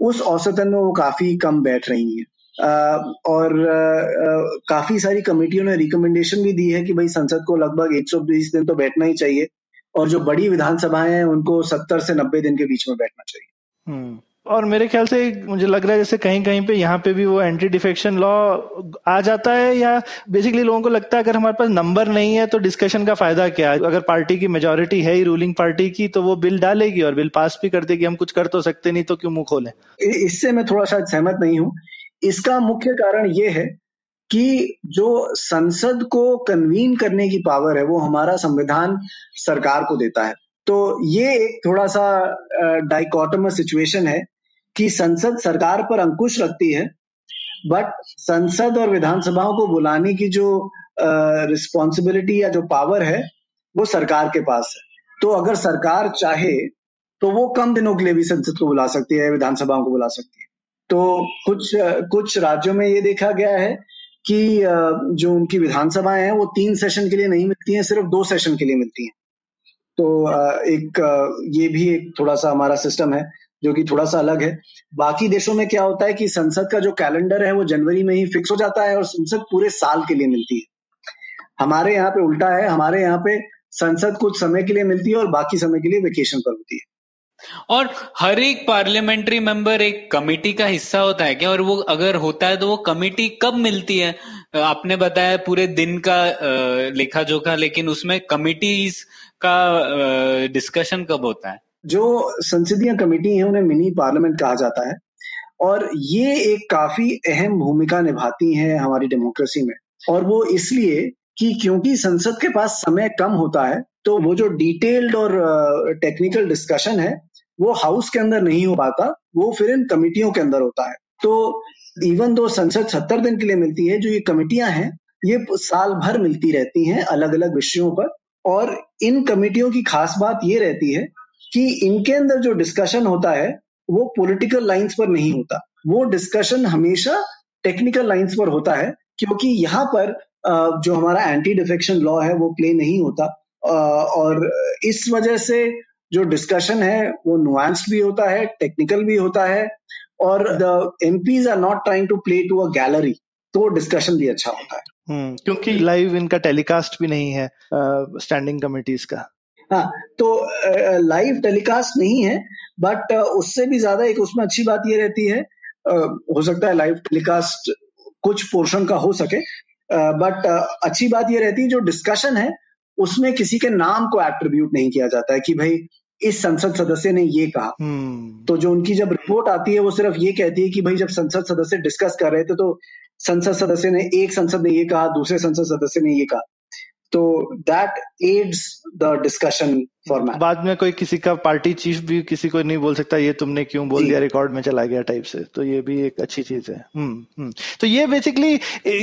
उस औसतन में वो काफ़ी कम बैठ रही हैं। और काफ़ी सारी कमेटियों ने रिकमेंडेशन भी दी है कि भाई संसद को लगभग 120 दिन तो बैठना ही चाहिए और जो बड़ी विधानसभाएँ हैं उनको 70 से 90 दिन के बीच में बैठना चाहिए। हम्म। और मेरे ख्याल से मुझे लग रहा है जैसे कहीं कहीं पे यहाँ पे भी वो एंटी डिफेक्शन लॉ आ जाता है या बेसिकली लोगों को लगता है अगर हमारे पास नंबर नहीं है तो डिस्कशन का फ़ायदा क्या है? अगर पार्टी की मेजोरिटी है ही रूलिंग पार्टी की तो वो बिल डालेगी और बिल पास भी कर देगी। हम कुछ कर तो सकते नहीं तो क्यों मुँह खोलें? इससे मैं थोड़ा सा सहमत नहीं हूँ। इसका मुख्य कारण ये है कि जो संसद को कन्वीन करने की पावर है, वो हमारा संविधान सरकार को देता है। तो ये एक थोड़ा सा डाइकोटमस सिचुएशन है कि संसद सरकार पर अंकुश रखती है बट संसद और विधानसभाओं को बुलाने की जो रिस्पॉन्सिबिलिटी या जो पावर है, वो सरकार के पास है। तो अगर सरकार चाहे तो वो कम दिनों के लिए भी संसद को बुला सकती है, विधानसभाओं को बुला सकती है। तो कुछ कुछ राज्यों में ये देखा गया है कि जो उनकी विधानसभाएँ हैं, वो तीन सेशन के लिए नहीं मिलती हैं, सिर्फ़ दो सेशन के लिए मिलती हैं। तो एक ये भी एक थोड़ा सा हमारा सिस्टम है, जो कि थोड़ा सा अलग है। बाकी देशों में क्या होता है कि संसद का जो कैलेंडर है, वो जनवरी में ही फिक्स हो जाता है और संसद पूरे साल के लिए मिलती है। हमारे यहाँ पे उल्टा है, हमारे यहाँ पे संसद कुछ समय के लिए मिलती है और बाकी समय के लिए वेकेशन पर होती है। और हर एक पार्लियामेंट्री मेंबर एक कमेटी का हिस्सा होता है क्या? और वो अगर होता है तो वो कमेटी कब मिलती है? आपने बताया पूरे दिन का लेखा जोखा लेकिन उसमें कमिटीज का डिस्कशन कब होता है? जो संसदीय कमेटी है, उन्हें मिनी पार्लियामेंट कहा जाता है। और ये एक काफ़ी अहम भूमिका निभाती है हमारी डेमोक्रेसी में। और वो इसलिए कि क्योंकि संसद के पास समय कम होता है तो वो जो डिटेल्ड और टेक्निकल डिस्कशन है, वो हाउस के अंदर नहीं हो पाता, वो फिर इन कमिटियों के अंदर होता है। तो इवन दो संसद सत्तर दिन के लिए मिलती है, जो ये कमिटियाँ हैं, ये साल भर मिलती रहती हैं अलग अलग विषयों पर। और इन कमेटियों की खास बात ये रहती है कि इनके अंदर जो डिस्कशन होता है, वो पॉलिटिकल लाइंस पर नहीं होता। वो डिस्कशन हमेशा टेक्निकल लाइंस पर होता है, क्योंकि यहाँ पर जो हमारा एंटी डिफेक्शन लॉ है, वो प्ले नहीं होता। और इस वजह से जो डिस्कशन है, वो नुआंस्ड भी होता है टेक्निकल भी होता है, और the MPs are not trying to play to a gallery तो डिस्कशन भी अच्छा होता है। क्योंकि लाइव इनका टेलीकास्ट भी नहीं है स्टैंडिंग कमिटीज का हाँ तो लाइव टेलीकास्ट नहीं है बट उससे भी ज़्यादा एक उसमें अच्छी बात ये रहती है हो सकता है लाइव टेलीकास्ट कुछ पोर्शन का हो सके बट अच्छी बात ये रहती है जो डिस्कशन है उसमें किसी के नाम को एट्रीब्यूट नहीं किया जाता है कि भाई इस संसद सदस्य ने ये कहा hmm. तो जो उनकी जब रिपोर्ट आती है वो सिर्फ़ ये कहती है कि भाई जब संसद सदस्य डिस्कस कर रहे थे तो संसद सदस्य ने एक संसद ने ये कहा दूसरे संसद सदस्य ने ये कहा। तो that adds the discussion format बाद में कोई किसी का पार्टी चीफ भी किसी को नहीं बोल सकता ये तुमने क्यों बोल दिया रिकॉर्ड में चला गया टाइप से? तो ये भी एक अच्छी चीज़ है। हम्म हम्म। तो ये बेसिकली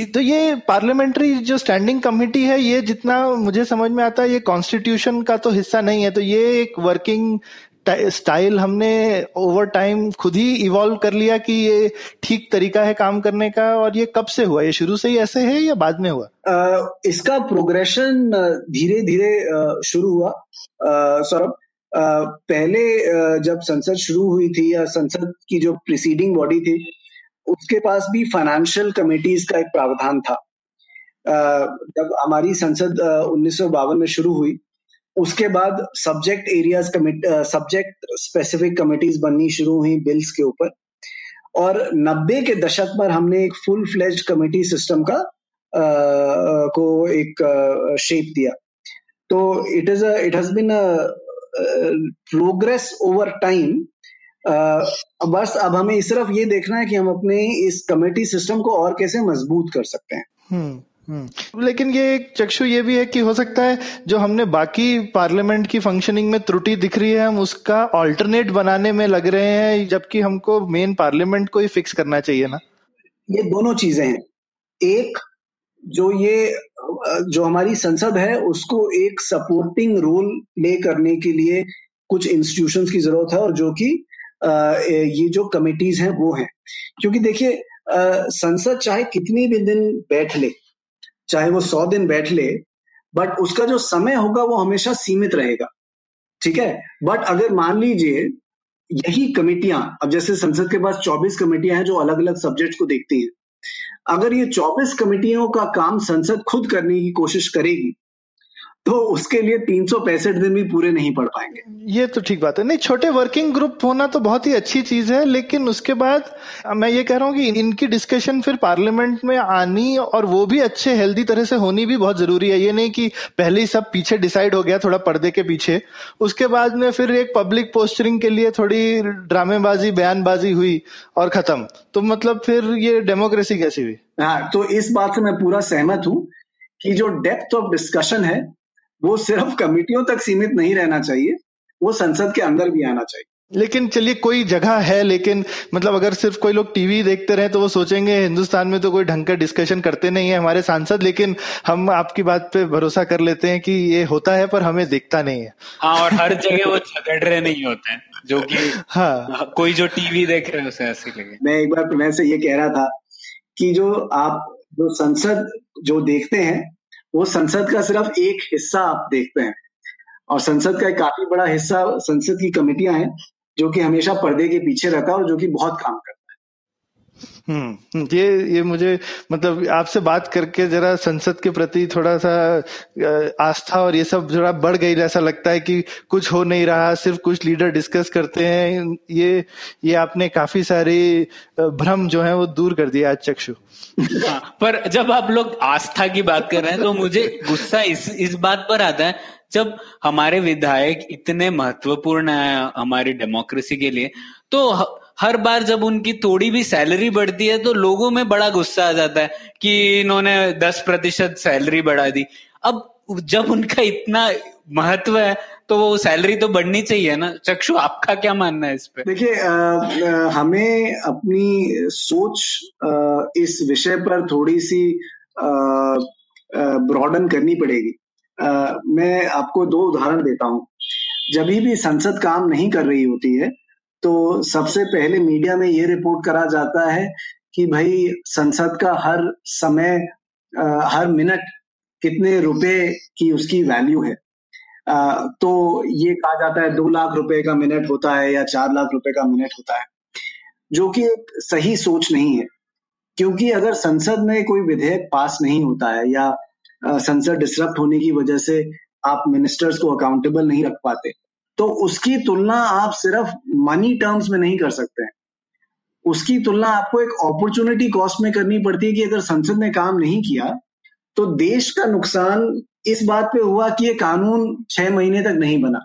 तो ये पार्लियामेंट्री जो स्टैंडिंग कमेटी है ये जितना मुझे समझ में आता है ये कॉन्स्टिट्यूशन का तो हिस्सा नहीं है। तो ये एक वर्किंग स्टाइल हमने ओवर टाइम खुद ही इवॉल्व कर लिया कि ये ठीक तरीका है काम करने का और ये कब से हुआ? ये शुरू से ही ऐसे है या बाद में हुआ? आ, इसका प्रोग्रेशन धीरे धीरे शुरू हुआ। सौरभ पहले जब संसद शुरू हुई थी या संसद की जो प्रिसीडिंग बॉडी थी उसके पास भी फाइनेंशियल कमेटीज का एक प्रावधान था। जब हमारी संसद उन्नीस सौ बावन में शुरू हुई उसके बाद subject areas commit subject specific committees बननी शुरू हुई बिल्स के ऊपर। और नब्बे के दशक पर हमने एक फुल फ्लेज कमेटी सिस्टम का आ, को एक शेप दिया। तो it is it has been progress over time बस अब हमें सिर्फ़ ये देखना है कि हम अपने इस कमेटी सिस्टम को और कैसे मज़बूत कर सकते हैं। हम्म। लेकिन ये एक चक्षु ये भी है कि हो सकता है जो हमने बाकी पार्लियामेंट की फंक्शनिंग में त्रुटि दिख रही है, हम उसका ऑल्टरनेट बनाने में लग रहे हैं, जबकि हमको मेन पार्लियामेंट को ही फिक्स करना चाहिए ना। ये दोनों चीज़ें हैं। एक, जो ये, जो हमारी संसद है, उसको एक सपोर्टिंग रोल प्ले करने के लिए कुछ इंस्टीट्यूशंस की ज़रूरत है और जो कि ये जो कमिटीज हैं, वो हैं। क्योंकि देखिए संसद चाहे कितनी भी दिन बैठ ले चाहे वो सौ दिन बैठ ले बट उसका जो समय होगा वो हमेशा सीमित रहेगा। ठीक है? बट अगर मान लीजिए, यही कमेटियाँ, अब जैसे संसद के पास 24 कमेटियाँ हैं जो अलग अलग सब्जेक्ट को देखती हैं। अगर ये 24 कमेटियों का काम संसद खुद करने की कोशिश करेगी तो उसके लिए तीन सौ पैंसठ दिन भी पूरे नहीं पड़ पाएँगे। ये तो ठीक बात है। नहीं छोटे वर्किंग ग्रुप होना तो बहुत ही अच्छी चीज़ है लेकिन उसके बाद मैं ये कह रहा हूँ कि इनकी डिस्कशन फिर पार्लियामेंट में आनी और वो भी अच्छे हेल्दी तरह से होनी भी बहुत ज़रूरी है। ये नहीं कि पहले ही सब पीछे डिसाइड हो गया थोड़ा पर्दे के पीछे। उसके बाद में फिर एक पब्लिक पोस्टरिंग के लिए थोड़ी ड्रामेबाजी बयानबाजी हुई और खत्म। तो मतलब फिर ये डेमोक्रेसी कैसी हुई? हाँ तो इस बात से मैं पूरा सहमत हूँ कि जो डेप्थ ऑफ़ डिस्कशन है वो सिर्फ़ कमिटियों तक सीमित नहीं रहना चाहिए वो संसद के अंदर भी आना चाहिए। लेकिन चलिए कोई जगह है लेकिन मतलब अगर सिर्फ़ कोई लोग टीवी देखते रहे तो वो सोचेंगे हिंदुस्तान में तो कोई ढंग का डिस्कशन करते नहीं है हमारे सांसद लेकिन हम आपकी बात पे भरोसा कर लेते हैं कि ये होता है पर हमें दिखता नहीं है। हाँ और हर जगह वो झगड़ रहे नहीं होते हैं जो कि हाँ। कोई जो टीवी देख रहे हैं उसे ऐसे लगे। मैं एक बार प्रणय से ये कह रहा था कि जो आप जो संसद जो देखते हैं वो संसद का सिर्फ़ एक हिस्सा आप देखते हैं। और संसद का एक काफ़ी बड़ा हिस्सा, संसद की कमेटियाँ हैं, जो कि हमेशा पर्दे के पीछे रहता है और जो कि बहुत काम करता है। हम्म ये ये मुझे मतलब आपसे बात करके जरा संसद के प्रति थोड़ा सा आस्था और ये सब जरा बढ़ गई ऐसा लगता है कि कुछ हो नहीं रहा सिर्फ़ कुछ लीडर डिस्कस करते हैं। ये ये आपने काफ़ी सारे भ्रम जो है वो दूर कर दिया आज चक्षु। हाँ, पर जब आप लोग आस्था की बात कर रहे हैं तो मुझे गुस्सा इस इस बात पर आता है जब हमारे विधायक इतने महत्वपूर्ण है हमारी डेमोक्रेसी के लिए तो हर बार जब उनकी थोड़ी भी सैलरी बढ़ती है तो लोगों में बड़ा गुस्सा आ जाता है कि इन्होंने दस प्रतिशत सैलरी बढ़ा दी। अब जब उनका इतना महत्व है तो वो सैलरी तो बढ़नी चाहिए ना। चक्षु आपका क्या मानना है इस पे? देखिए हमें अपनी सोच आ, इस विषय पर थोड़ी सी ब्रॉडन करनी पड़ेगी। आ, मैं आपको दो उदाहरण देता हूँ। जब भी संसद काम नहीं कर रही होती है तो सबसे पहले मीडिया में ये रिपोर्ट करा जाता है कि भाई संसद का हर समय हर मिनट कितने रुपए की उसकी वैल्यू है। तो ये कहा जाता है दो लाख रुपए का मिनट होता है या चार लाख रुपए का मिनट होता है, जो कि एक सही सोच नहीं है। क्योंकि अगर संसद में कोई विधेयक पास नहीं होता है या संसद डिसरप्ट होने की वजह से आप मिनिस्टर्स को अकाउंटेबल नहीं रख पाते तो उसकी तुलना आप सिर्फ़ मनी टर्म्स में नहीं कर सकते। हैं उसकी तुलना आपको एक अपॉर्चुनिटी कॉस्ट में करनी पड़ती है कि अगर संसद ने काम नहीं किया तो देश का नुकसान इस बात पे हुआ कि ये कानून छह महीने तक नहीं बना।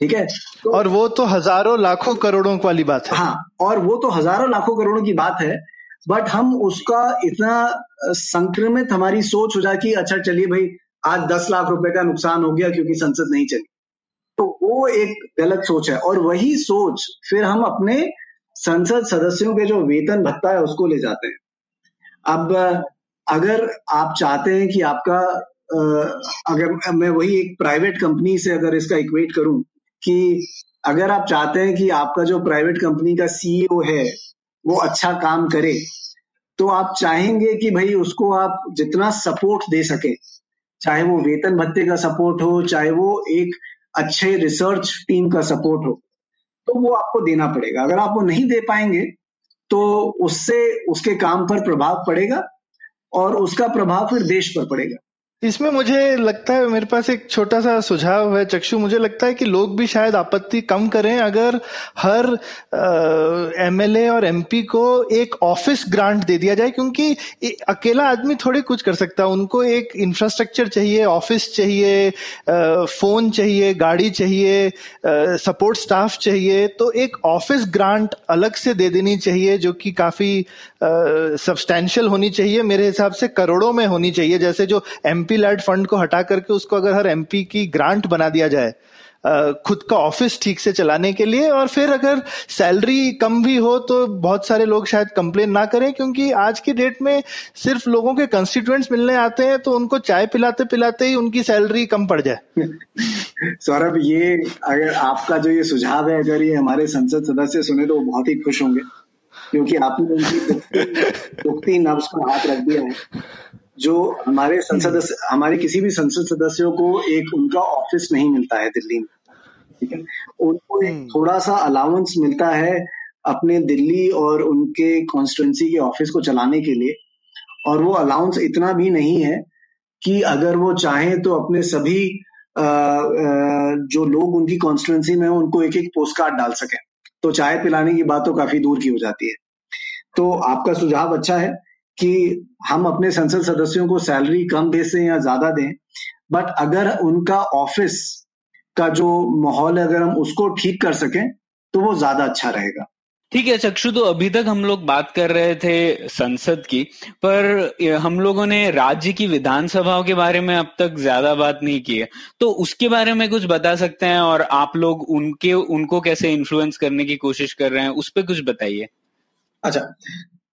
ठीक है? तो, और वो तो हज़ारों लाखों करोड़ों वाली बात है। हाँ और वो तो हज़ारों लाखों करोड़ों की बात है बट हम उसका इतना संक्रमित हमारी सोच हो जाए कि अच्छा चलिए भाई आज दस लाख रुपए का नुकसान हो गया क्योंकि संसद नहीं चली। तो वो एक गलत सोच है। और वही सोच फिर हम अपने संसद सदस्यों के जो वेतन भत्ता है उसको ले जाते हैं। अब, अगर आप चाहते हैं कि आपका अगर मैं वही एक प्राइवेट कंपनी से अगर इसका इक्वेट करूँ कि अगर आप चाहते हैं कि आपका जो प्राइवेट कंपनी का सीईओ है, वो अच्छा काम करे तो आप चाहेंगे कि भाई उसको आप जितना सपोर्ट दे सके, चाहे वो वेतन भत्ते का सपोर्ट हो, चाहे वो एक अच्छे रिसर्च टीम का सपोर्ट हो तो वो आपको देना पड़ेगा। अगर आप वो नहीं दे पाएँगे तो उससे, उसके काम पर प्रभाव पड़ेगा और उसका प्रभाव फिर देश पर पड़ेगा। इसमें मुझे लगता है, मेरे पास एक छोटा सा सुझाव है, चक्षु। मुझे लगता है कि लोग भी शायद आपत्ति कम करें अगर हर एमएलए और एमपी को एक ऑफ़िस ग्रांट दे दिया जाए, क्योंकि अकेला आदमी थोड़े कुछ कर सकता है। उनको एक इंफ्रास्ट्रक्चर चाहिए ऑफ़िस चाहिए फ़ोन चाहिए, गाड़ी चाहिए सपोर्ट स्टाफ चाहिए। तो एक ऑफ़िस ग्रांट अलग से दे देनी चाहिए, जो कि काफ़ी सब्सटैंशियल होनी चाहिए। मेरे हिसाब से करोड़ों में होनी चाहिए, जैसे जो एमपी एमपी लैड फंड को हटा करके उसको अगर हर एमपी की ग्रांट बना दिया जाए खुद का ऑफ़िस ठीक से चलाने के लिए और फिर अगर सैलरी कम भी हो तो बहुत सारे लोग शायद कंप्लेन ना करें क्योंकि आज की डेट में सिर्फ़ लोगों के कंस्टिट्यूएंट्स मिलने आते हैं तो उनको चाय पिलाते पिलाते ही उनकी सैलरी कम पड़ जाए। सौरभ ये अगर आपका जो ये सुझाव है अगर ये हमारे संसद सदस्य सुने तो वो बहुत ही खुश होंगे क्योंकि आपने उनकी दुखती नब्स पर हाथ रख दिया है। जो हमारे संसद हमारे किसी भी संसद सदस्यों को एक उनका ऑफ़िस नहीं मिलता है दिल्ली में ठीक है? उनको एक हम्म। थोड़ा सा अलाउंस मिलता है अपने दिल्ली और उनके कॉन्स्टिट्युएंसी के ऑफ़िस को चलाने के लिए और वो अलाउंस इतना भी नहीं है कि अगर वो चाहें तो अपने सभी आ, आ, जो लोग उनकी कॉन्स्टिट्युएंसी में उनको एक एक पोस्ट कार्ड डाल सके। तो चाय पिलाने की बात तो काफ़ी दूर की हो जाती है। तो आपका सुझाव अच्छा है। कि हम अपने संसद सदस्यों को सैलरी कम भेजें या ज़्यादा दें। बट अगर उनका ऑफ़िस का जो माहौल है अगर हम उसको ठीक कर सकें तो वो ज़्यादा अच्छा रहेगा। ठीक है चक्षु तो अभी तक हम लोग बात कर रहे थे संसद की पर हम लोगों ने राज्य की विधानसभाओं के बारे में अब तक ज़्यादा बात नहीं की है। तो उसके बारे में कुछ बता सकते हैं और आप लोग उनके उनको कैसे इन्फ्लुएंस करने की कोशिश कर रहे हैं उस पर कुछ बताइए। अच्छा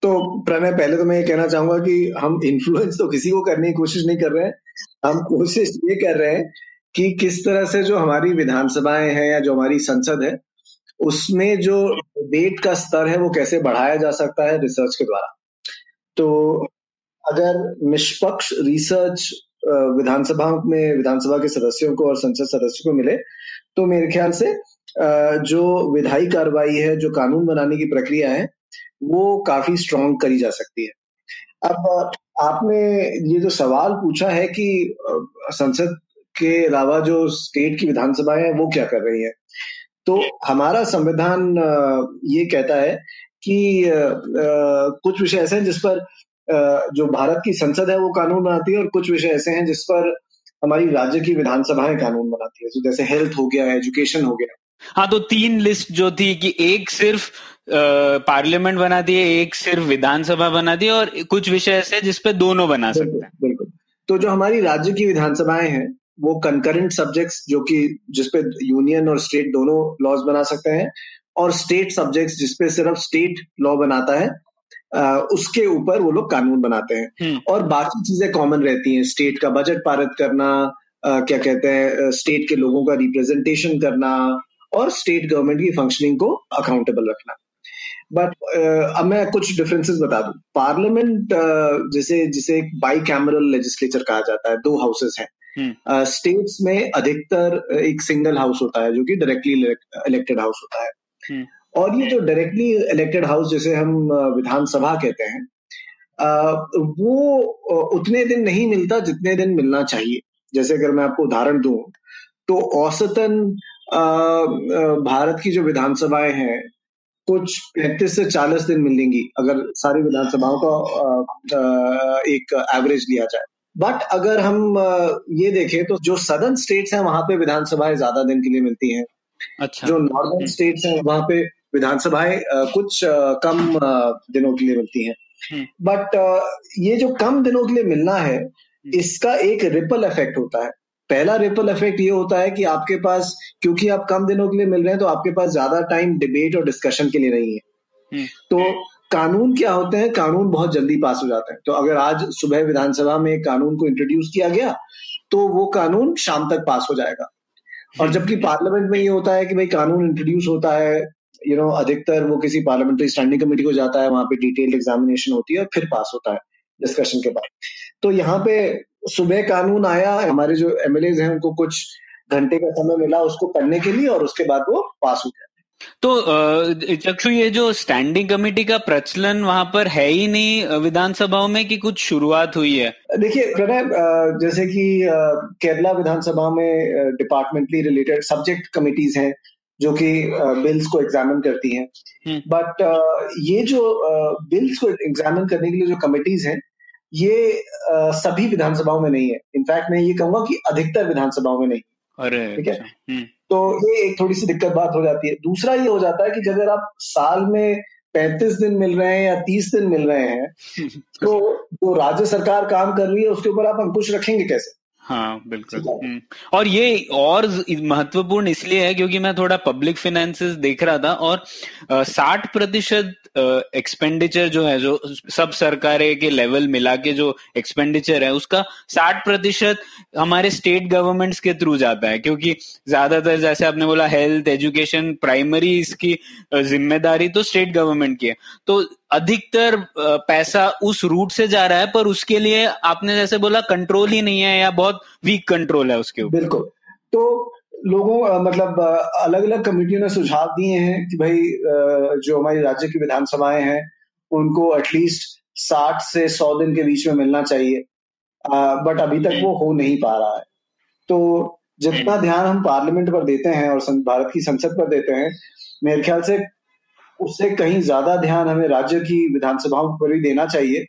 तो प्रणय, पहले तो मैं ये कहना चाहूँगा कि हम इन्फ्लुएंस तो किसी को करने की कोशिश नहीं कर रहे हैं। हम कोशिश ये कर रहे हैं कि किस तरह से जो हमारी विधानसभाएँ हैं या जो हमारी संसद है, उसमें जो डिबेट का स्तर है वो कैसे बढ़ाया जा सकता है रिसर्च के द्वारा। तो अगर निष्पक्ष रिसर्च विधानसभा में, विधानसभा के सदस्यों को और संसद सदस्यों को मिले तो मेरे ख्याल से जो विधायी कार्रवाई है, जो कानून बनाने की प्रक्रिया है वो काफ़ी स्ट्रांग करी जा सकती है। अब, आपने ये जो सवाल पूछा है कि संसद के अलावा जो स्टेट की विधानसभाएँ हैं, वो क्या कर रही है? तो हमारा संविधान ये कहता है कि कुछ विषय ऐसे हैं जिस पर जो भारत की संसद है वो कानून बनाती है और कुछ विषय ऐसे हैं जिस पर हमारी राज्य की विधानसभाएँ कानून बनाती है। जैसे हेल्थ हो गया एजुकेशन हो गया। हाँ तो तीन लिस्ट जो थी कि एक सिर्फ़ पार्लियामेंट बना दिए एक सिर्फ़ विधानसभा बना दी और कुछ विषय ऐसे जिसपे दोनों बना सकते हैं। बिल्कुल। तो जो हमारी राज्य की विधानसभाएँ हैं वो कंकरेंट सब्जेक्ट्स जो कि जिसपे यूनियन और स्टेट दोनों लॉज बना सकते हैं और स्टेट सब्जेक्ट्स जिसपे सिर्फ़ स्टेट लॉ बनाता है आ, उसके ऊपर वो लोग कानून बनाते हैं। हम्म। और बाकी चीज़ें कॉमन रहती हैं स्टेट का बजट पारित करना आ, क्या कहते हैं स्टेट के लोगों का रिप्रेजेंटेशन करना और स्टेट गवर्नमेंट की फंक्शनिंग को अकाउंटेबल रखना। बट uh, अब मैं कुछ डिफरेंसेस बता दूँ पार्लियामेंट uh, जैसे जिसे बाई कैमरल लेजिस्लेचर कहा जाता है दो हाउसेस हैं स्टेट्स हम्म। uh, में अधिकतर एक सिंगल हाउस होता है जो कि डायरेक्टली इलेक्टेड हाउस होता है हम्म। और ये जो डायरेक्टली इलेक्टेड हाउस जैसे हम विधानसभा कहते हैं वो उतने दिन नहीं मिलता जितने दिन मिलना चाहिए जैसे अगर मैं आपको उदाहरण दूँ तो औसतन भारत की जो विधानसभाएँ हैं कुछ पैंतीस से चालीस दिन मिलेंगी अगर सारी विधानसभाओं का एक एवरेज लिया जाए। बट अगर हम ये देखें तो जो सदर्न स्टेट्स हैं वहाँ पे विधानसभाएँ ज़्यादा दिन के लिए मिलती हैं। अच्छा। जो नॉर्दर्न स्टेट्स हैं वहाँ पे विधानसभाएँ कुछ कम दिनों के लिए मिलती हैं। But hmm. ये जो कम दिनों के लिए मिलना है हम्म। इसका एक रिपल इफ़ेक्ट होता है। पहला रिपल इफ़ेक्ट ये होता है कि आपके पास क्योंकि आप कम दिनों के लिए मिल रहे हैं तो आपके पास ज़्यादा टाइम डिबेट और डिस्कशन के लिए नहीं है। हम्म। तो कानून क्या होते हैं? कानून बहुत जल्दी पास हो जाते हैं। तो अगर आज सुबह विधानसभा में कानून को इंट्रोड्यूस किया गया तो वो कानून शाम तक पास हो जाएगा। और हम्म। जबकि पार्लियामेंट में ये होता है कि भाई कानून इंट्रोड्यूस होता है यू नो अधिकतर वो किसी पार्लियामेंट्री स्टैंडिंग कमेटी को जाता है वहाँ पे डिटेल्ड एग्जामिनेशन होती है और फिर पास होता है डिस्कशन के बाद। तो यहाँ पे सुबह कानून आया हमारे जो एमएलए हैं उनको कुछ घंटे का समय मिला उसको पढ़ने के लिए और उसके बाद वो पास हो गया तो चक्षु ये जो स्टैंडिंग कमेटी का प्रचलन वहाँ पर है ही नहीं विधानसभाओं में कि कुछ शुरुआत हुई है? देखिए प्रणय जैसे कि केरला विधानसभा में डिपार्टमेंटली रिलेटेड सब्जेक्ट कमिटीज हैं जो कि बिल्स को एग्जामिन करती हैं। But hmm. ये जो बिल्स को एग्जामिन करने के लिए जो कमिटीज हैं ये आ, सभी विधानसभाओं में नहीं है। इनफैक्ट मैं ये कहूँगा कि अधिकतर विधानसभाओं में नहीं। अरे ठीक है? अच्छा, हम्म। तो ये एक थोड़ी सी दिक्कत बात हो जाती है। दूसरा ये हो जाता है कि अगर आप साल में पैंतीस दिन मिल रहे हैं या तीस दिन मिल रहे हैं तो जो राज्य सरकार काम कर रही है उसके ऊपर आप अंकुश रखेंगे कैसे? हाँ बिल्कुल। हम्म। और ये और महत्वपूर्ण इसलिए है क्योंकि मैं थोड़ा पब्लिक फाइनेंसेस देख रहा था और साठ प्रतिशत एक्सपेंडिचर जो है जो सब सरकारें के लेवल मिला के जो एक्सपेंडिचर है उसका साठ प्रतिशत हमारे स्टेट गवर्नमेंट्स के थ्रू जाता है। क्योंकि ज़्यादातर जैसे आपने बोला हेल्थ एजुकेशन प्राइमरी इसकी ज़िम्मेदारी तो स्टेट गवर्नमेंट की है। तो अधिकतर पैसा उस रूट से जा रहा है, पर उसके लिए आपने जैसे बोला कंट्रोल ही नहीं है या बहुत वीक कंट्रोल है उसके ऊपर। बिल्कुल। तो लोगों मतलब अलग अलग कमेटियों ने सुझाव दिए हैं कि भाई जो हमारी राज्य की विधानसभाएँ हैं, उनको एटलीस्ट साठ से सौ दिन के बीच में मिलना चाहिए। बट अभी तक वो हो नहीं पा रहा है। तो जितना ध्यान हम पार्लियामेंट पर देते हैं और भारत की संसद पर देते हैं, मेरे ख्याल से उससे कहीं ज़्यादा ध्यान हमें राज्य की विधानसभाओं पर भी देना चाहिए,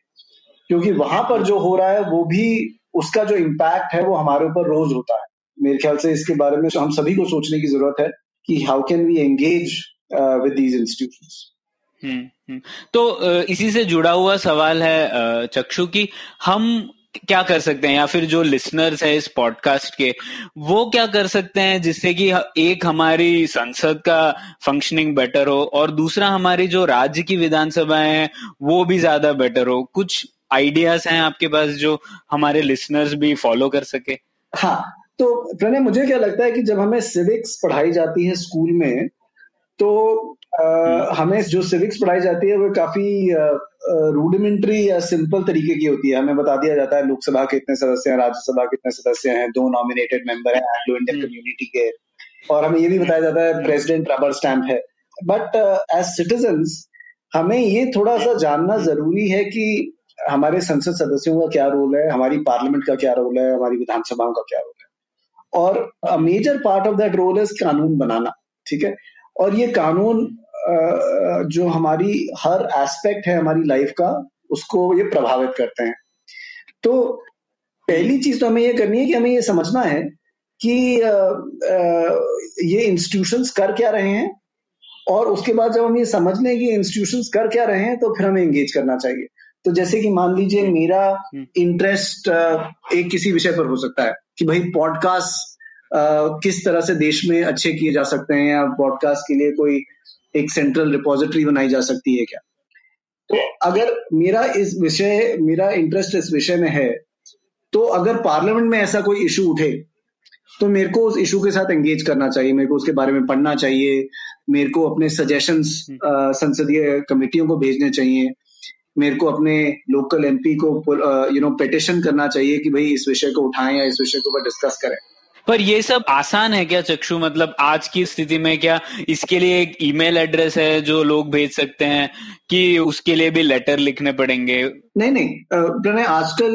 क्योंकि वहाँ पर जो हो रहा है, वो भी उसका जो इम्पैक्ट है, वो हमारे ऊपर रोज होता है। मेरे ख्याल से इसके बारे में हम सभी को सोचने की ज़रूरत है कि how can we engage with these hmm. तो इसी से जुड़ा हुआ सवाल है चक्षु की। हम क्या कर सकते हैं या फिर जो लिसनर्स है इस पॉडकास्ट के, वो क्या कर सकते हैं जिससे कि एक हमारी संसद का फंक्शनिंग बेटर हो और दूसरा हमारी जो राज्य की विधानसभा है, वो भी ज़्यादा बेटर हो कुछ आइडियाज़ हैं आपके पास जो हमारे लिसनर्स भी फॉलो कर सके हाँ तो प्रणय, मुझे क्या लगता है कि जब हमें सिविक्स पढ़ाई जाती है स्कूल में तो। हमें जो सिविक्स पढ़ाई जाती है वो काफ़ी रूडिमेंट्री या सिंपल तरीके की होती है। हमें बता दिया जाता है लोकसभा के इतने सदस्य हैं राज्यसभा के इतने सदस्य हैं दो नॉमिनेटेड मेंबर हैं एंग्लो इंडियन कम्युनिटी के। और हमें ये भी बताया जाता है प्रेसिडेंट रबर स्टैंप है। बट एज सिटीजन हमें ये थोड़ा सा जानना ज़रूरी है कि हमारे संसद सदस्यों का क्या रोल है हमारी पार्लियामेंट का क्या रोल है हमारी विधानसभाओं का क्या रोल है। और major part of that role is कानून बनाना ठीक है? और ये कानून जो हमारी हर एस्पेक्ट है हमारी लाइफ का उसको ये प्रभावित करते हैं तो पहली चीज़ तो हमें ये करनी है कि हमें ये समझना है कि ये इंस्टीट्यूशंस कर क्या रहे हैं और उसके बाद जब हम ये समझ लें कि इंस्टीट्यूशंस कर क्या रहे हैं तो फिर हमें एंगेज करना चाहिए तो जैसे कि मान लीजिए मेरा इंटरेस्ट हम्म। एक किसी विषय पर हो सकता है कि भाई पॉडकास्ट किस तरह से देश में अच्छे किए जा सकते हैं या ब्रॉडकास्ट के लिए कोई एक सेंट्रल रिपोजिटरी बनाई जा सकती है क्या तो अगर मेरा इस विषय मेरा इंटरेस्ट इस विषय में है तो अगर पार्लियामेंट में ऐसा कोई इशू उठे तो मेरे को उस इशू के साथ एंगेज करना चाहिए मेरे को उसके बारे में पढ़ना चाहिए मेरे को अपने सजेशंस हम्म। संसदीय कमेटियों को भेजने चाहिए मेरे को अपने लोकल एमपी को यू नो पिटिशन करना चाहिए कि भाई इस विषय को उठाएँ या इस विषय को ऊपर डिस्कस करें पर ये सब आसान है क्या चक्षु? मतलब आज की स्थिति में क्या इसके लिए एक ईमेल एड्रेस है जो लोग भेज सकते हैं कि उसके लिए भी लेटर लिखने पड़ेंगे? नहीं नहीं आजकल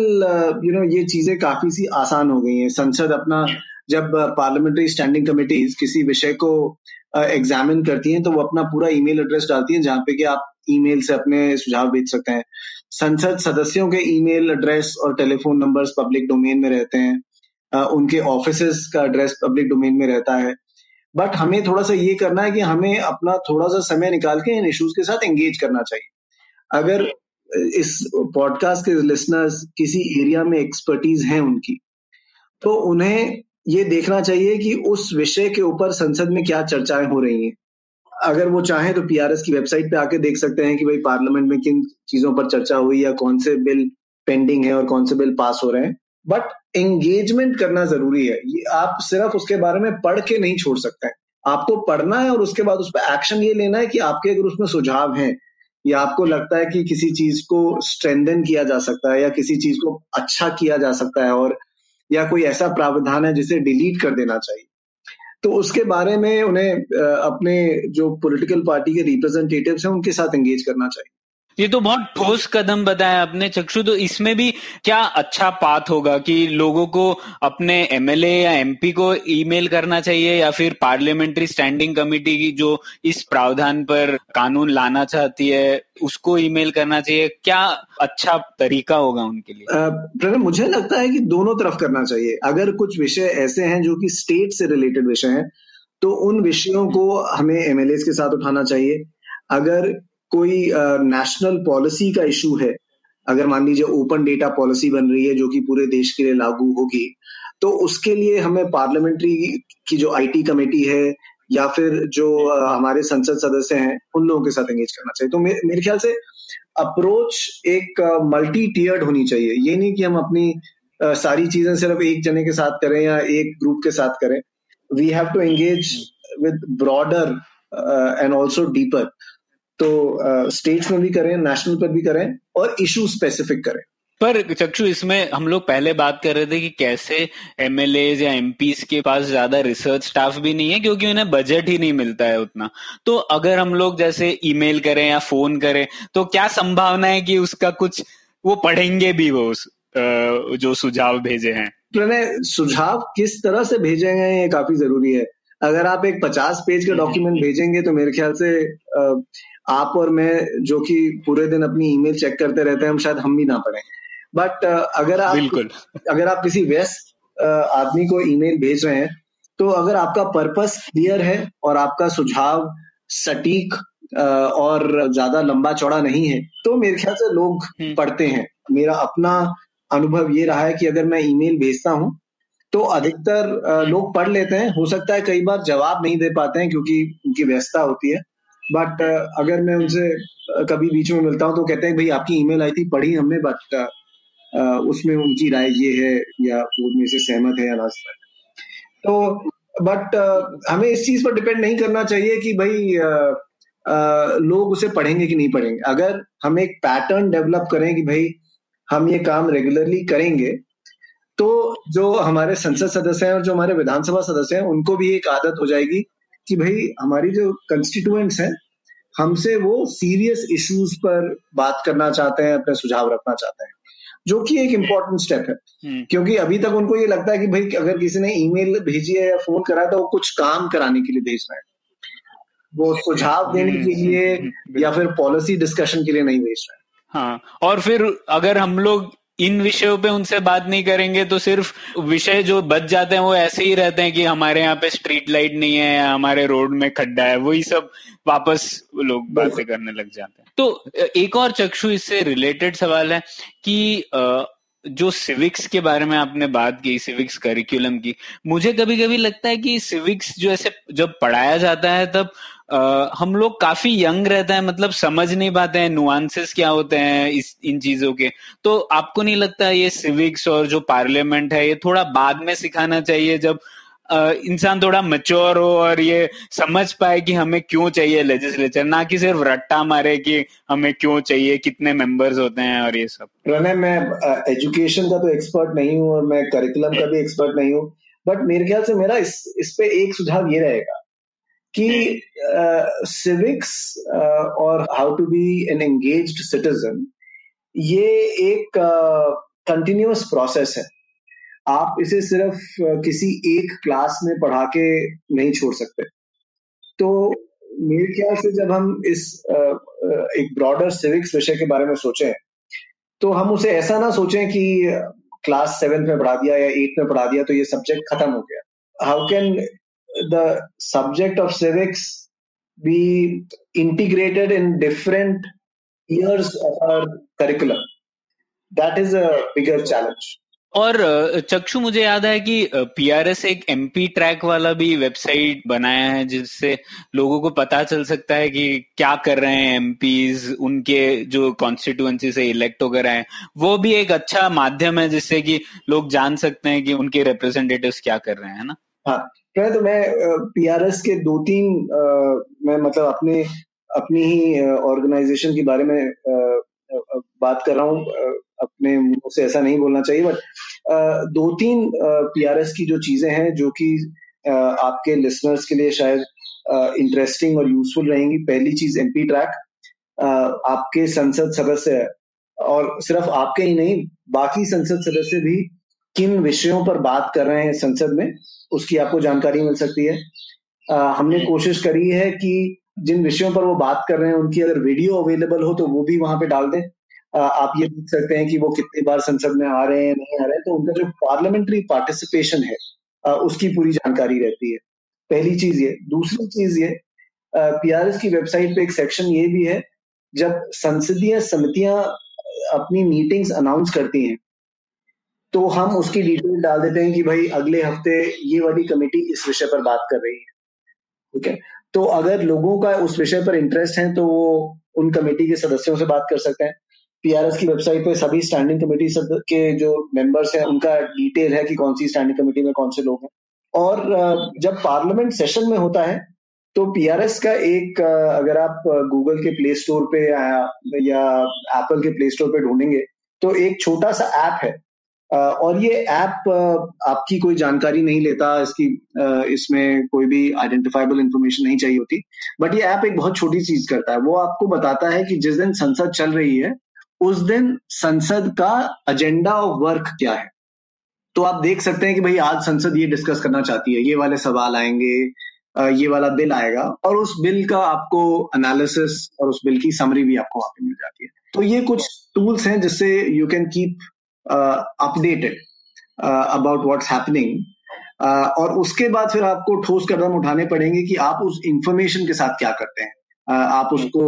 यू नो ये चीज़ें काफ़ी सी आसान हो गई हैं। संसद अपना जब पार्लियामेंट्री स्टैंडिंग कमेटीज किसी विषय को एग्जामिन करती हैं तो वो अपना पूरा ईमेल एड्रेस डालती हैं, जहाँ पे कि आप ईमेल से अपने सुझाव भेज सकते हैं। संसद सदस्यों के ईमेल एड्रेस और टेलीफोन नंबर्स पब्लिक डोमेन में रहते हैं। उनके ऑफ़िस का एड्रेस पब्लिक डोमेन में रहता है। बट हमें थोड़ा सा ये करना है कि हमें अपना थोड़ा सा समय निकाल के इन इश्यूज़ के साथ एंगेज करना चाहिए। अगर इस पॉडकास्ट के लिसनर्स किसी एरिया में एक्सपर्टीज हैं उनकी तो उन्हें ये देखना चाहिए कि उस विषय के ऊपर संसद में क्या चर्चाएँ हो रही हैं। अगर वो चाहें तो पीआरएस की वेबसाइट पे आके देख सकते हैं कि भाई पार्लियामेंट में किन चीज़ों पर चर्चा हुई या कौन से बिल पेंडिंग है और कौन से बिल पास हो रहे हैं। बट एंगेजमेंट करना ज़रूरी है। ये आप सिर्फ़ उसके बारे में पढ़ के नहीं छोड़ सकते। आपको पढ़ना है और उसके बाद उस पर एक्शन ये लेना है कि आपके अगर उसमें सुझाव हैं, या आपको लगता है कि किसी चीज़ को स्ट्रेंथन किया जा सकता है, या किसी चीज़ को अच्छा किया जा सकता है और, या कोई ऐसा प्रावधान है जिसे डिलीट कर देना चाहिए। तो उसके बारे में उन्हें अपने जो पॉलिटिकल पार्टी के रिप्रेजेंटेटिव्स हैं, उनके साथ एंगेज करना चाहिए। ये तो बहुत ठोस कदम बताया आपने, चक्षु। तो इसमें भी क्या अच्छा पाथ होगा कि लोगों को अपने एमएलए या एमपी को ईमेल करना चाहिए या फिर पार्लियामेंट्री स्टैंडिंग कमेटी की जो इस प्रावधान पर कानून लाना चाहती है, उसको ईमेल करना चाहिए? क्या अच्छा तरीका होगा उनके लिए? प्रणब मुझे लगता है कि दोनों तरफ़ करना चाहिए। अगर कुछ विषय ऐसे हैं जो कि स्टेट से रिलेटेड विषय हैं तो उन विषयों को हमें एमएलए के साथ उठाना चाहिए। अगर कोई नेशनल पॉलिसी का इशू है। अगर मान लीजिए ओपन डेटा पॉलिसी बन रही है जो कि पूरे देश के लिए लागू होगी तो उसके लिए हमें पार्लियामेंट्री की जो आईटी कमेटी है या फिर जो हमारे संसद सदस्य हैं उन लोगों के साथ एंगेज करना चाहिए। तो मे, मेरे ख्याल से अप्रोच एक मल्टी टीयर्ड होनी चाहिए। ये नहीं कि हम अपनी आ, सारी चीज़ें सिर्फ़ एक जने के साथ करें या एक ग्रुप के साथ करें। We have to engage with broader and also deeper तो स्टेट्स में भी करें नेशनल पर भी करें और इशू स्पेसिफिक करें। पर चक्षु इसमें हम लोग पहले बात कर रहे थे कि कैसे एमएलए या एमपी के पास ज़्यादा रिसर्च स्टाफ भी नहीं है क्योंकि उन्हें बजट ही नहीं मिलता है उतना। तो अगर हम लोग जैसे ईमेल करें या फ़ोन करें तो क्या संभावना है कि उसका कुछ वो पढ़ेंगे भी वो जो सुझाव भेजे हैं? प्रणय सुझाव किस तरह से भेजेंगे ये काफ़ी ज़रूरी है। अगर आप एक पचास पेज का डॉक्यूमेंट भेजेंगे तो मेरे ख्याल से आप और मैं जो कि पूरे दिन अपनी ईमेल चेक करते रहते हैं हम शायद हम भी ना पढ़े। बट अगर आप बिल्कुल। अगर आप किसी व्यस्त आदमी को ईमेल भेज रहे हैं तो अगर आपका पर्पस क्लियर है और आपका सुझाव सटीक और ज़्यादा लंबा चौड़ा नहीं है तो मेरे ख्याल से लोग हम्म। पढ़ते हैं। मेरा अपना अनुभव ये रहा है कि अगर मैं ईमेल भेजता हूँ तो अधिकतर लोग पढ़ लेते हैं। हो सकता है कई बार जवाब नहीं दे पाते हैं क्योंकि उनकी व्यस्तता होती है। बट अगर मैं उनसे कभी बीच में मिलता हूँ तो कहते हैं, भाई, आपकी ईमेल आई थी, पढ़ी हमने बट उसमें उनकी राय ये है, या वो से सहमत है या ना सहमत तो बट हमें इस चीज़ पर डिपेंड नहीं करना चाहिए कि, भाई लोग उसे पढ़ेंगे कि नहीं पढ़ेंगे? अगर हम एक पैटर्न डेवलप करें कि, भाई, हम ये काम रेगुलरली करेंगे तो जो हमारे संसद सदस्य हैं और जो हमारे विधानसभा सदस्य हैं, उनको भी एक आदत हो जाएगी कि भाई हमारी जो कंस्टिट्यूएंट्स हैं हमसे वो सीरियस इश्यूज़ पर बात करना चाहते हैं अपने सुझाव रखना चाहते हैं जो कि एक इम्पोर्टेंट स्टेप है। हम्म। क्योंकि अभी तक उनको ये लगता है कि भाई अगर किसी ने ईमेल भेजी है या फ़ोन करा तो वो कुछ काम कराने के लिए भेज रहे हैं। वो सुझाव देने के हम्म, लिए हम्म, या फिर पॉलिसी डिस्कशन के लिए नहीं भेज रहे हैं। हाँ और फिर अगर हम लोग इन विषयों पे उनसे बात नहीं करेंगे तो सिर्फ़ विषय जो बच जाते हैं वो ऐसे ही रहते हैं कि हमारे यहाँ पे स्ट्रीट लाइट नहीं है हमारे रोड में खड्डा है, वही सब वापस लोग बातें करने लग जाते हैं। तो एक और चक्षु इससे रिलेटेड सवाल है कि जो सिविक्स के बारे में आपने बात की सिविक्स करिकुलम की, मुझे कभी कभी लगता है कि सिविक्स जो ऐसे जब पढ़ाया जाता है तब आ, हम लोग काफ़ी यंग रहते हैं मतलब समझ नहीं पाते हैं नुआंसेस क्या होते हैं इस इन चीज़ों के। तो आपको नहीं लगता ये सिविक्स और जो पार्लियामेंट है ये थोड़ा बाद में सिखाना चाहिए जब इंसान थोड़ा मच्योर हो और ये समझ पाए कि हमें क्यों चाहिए लेजिस्लेचर ना कि सिर्फ़ रट्टा मारे कि हमें क्यों चाहिए कितने मेंबर्स होते हैं और ये सब। प्रणय मैं एजुकेशन का तो एक्सपर्ट नहीं हूँ और मैं करिकुलम का भी एक्सपर्ट नहीं हूँ बट मेरे ख्याल से मेरा इस इस पे एक सुझाव ये रहेगा कि सिविक्स और how to be an engaged citizen ये एक कंटिन्यूस uh, प्रोसेस है। आप इसे सिर्फ़ किसी एक क्लास में पढ़ा के नहीं छोड़ सकते। तो मेरे ख्याल से जब हम इस एक ब्रॉडर सिविक्स विषय के बारे में सोचें तो हम उसे ऐसा ना सोचें कि क्लास सेवेंथ में पढ़ा दिया या एट में पढ़ा दिया तो ये सब्जेक्ट खत्म हो गया। How can the subject of civics be integrated in different years of our curriculum. That is a bigger challenge. और चक्षु मुझे याद है कि पीआरएस एक एमपी ट्रैक वाला भी वेबसाइट बनाया है जिससे लोगों को पता चल सकता है कि क्या कर रहे हैं एमपीज उनके जो कॉन्स्टिट्युएंसी से इलेक्ट हो गए हैं वो भी एक अच्छा माध्यम है जिससे कि लोग जान सकते हैं कि उनके रिप्रेजेंटेटिव्स क्या कर रहे हैं ना हाँ तो मैं पीआरएस के दो तीन मैं मतलब अपने, अपनी ही ऑर्गेनाइजेशन के बारे में बात कर रहा हूँ। अपने मुँह से ऐसा नहीं बोलना चाहिए बट दो तीन पीआरएस की जो चीज़ें हैं, जो कि आपके लिसनर्स के लिए शायद इंटरेस्टिंग और यूजफुल रहेंगी। पहली चीज़ एमपी ट्रैक आपके संसद सदस्य, और सिर्फ़ आपके ही नहीं, बाकी संसद सदस्य भी किन विषयों पर बात कर रहे हैं संसद में उसकी आपको जानकारी मिल सकती है। आ, हमने कोशिश करी है कि जिन विषयों पर वो बात कर रहे हैं उनकी अगर वीडियो अवेलेबल हो तो वो भी वहाँ पे डाल दें। आप ये देख सकते हैं कि वो कितनी बार संसद में आ रहे हैं नहीं आ रहे हैं तो उनका जो पार्लियामेंट्री पार्टिसिपेशन है आ, उसकी पूरी जानकारी रहती है। पहली चीज़ ये। दूसरी चीज़ ये पीआरएस की वेबसाइट पे एक सेक्शन ये भी है जब संसदीय समितियाँ अपनी मीटिंग्स अनाउंस करती हैं तो हम उसकी डिटेल डाल देते हैं कि भाई अगले हफ़्ते ये वाली कमेटी इस विषय पर बात कर रही है। ठीक है? तो अगर लोगों का उस विषय पर इंटरेस्ट है तो वो उन कमेटी के सदस्यों से बात कर सकते हैं। पीआरएस की वेबसाइट पे सभी स्टैंडिंग कमेटी के जो मेंबर्स हैं, उनका डिटेल है कि कौन सी स्टैंडिंग कमेटी में कौन से लोग हैं। और जब पार्लियामेंट सेशन में होता है तो पीआरएस का एक अगर आप गूगल के प्ले स्टोर पे या एप्पल के प्ले स्टोर पे ढूंढेंगे तो एक छोटा सा ऐप है। और ये ऐप आपकी कोई जानकारी नहीं लेता, इसकी इसमें कोई भी आइडेंटिफाइबल इंफॉर्मेशन नहीं चाहिए होती। बट ये ऐप एक बहुत छोटी चीज़ करता है। वो आपको बताता है कि जिस दिन संसद चल रही है, उस दिन संसद का एजेंडा ऑफ़ वर्क क्या है। तो आप देख सकते हैं कि भाई आज संसद ये डिस्कस करना चाहती है। ये वाले सवाल आएँगे ये वाला बिल आएगा, और उस बिल का आपको एनालिसिस और उस बिल की समरी भी आपको वहाँ पे मिल जाती है। तो ये कुछ टूल्स हैं जिससे you can keep updated about what's happening और उसके बाद फिर आपको ठोस कदम उठाने पड़ेंगे कि आप उस इंफॉर्मेशन के साथ क्या करते हैं। Uh, आप उसको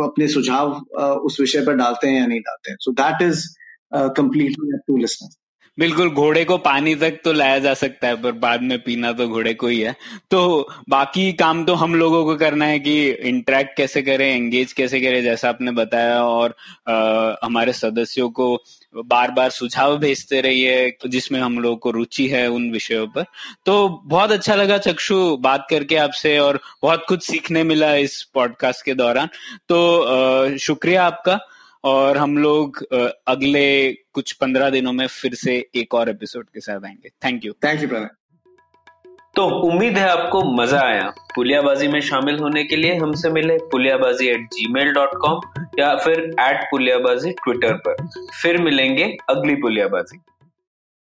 uh, अपने सुझाव uh, उस विषय पर डालते हैं या नहीं डालते हैं। So that is completely to listeners बिल्कुल घोड़े को पानी तक तो लाया जा सकता है पर बाद में पीना तो घोड़े को ही है। तो बाकी काम तो हम लोगों को करना है कि इंटरेक्ट कैसे करें एंगेज कैसे करें जैसा आपने बताया और आ, हमारे सदस्यों को बार बार सुझाव भेजते रहिए जिसमें हम लोगों को रुचि है उन विषयों पर। तो बहुत अच्छा लगा चक्षु बात करके आपसे और बहुत कुछ सीखने मिला इस पॉडकास्ट के दौरान। तो आ, शुक्रिया आपका। और हम लोग अगले कुछ पंद्रह दिनों में फिर से एक और एपिसोड के साथ आएँगे। Thank you thank you Pranay तो उम्मीद है आपको मज़ा आया। पुलियाबाजी में शामिल होने के लिए हमसे मिले Puliyabaazi at gmail dot com या फिर एट पुलियाबाजी ट्विटर पर। फिर मिलेंगे अगली पुलियाबाजी।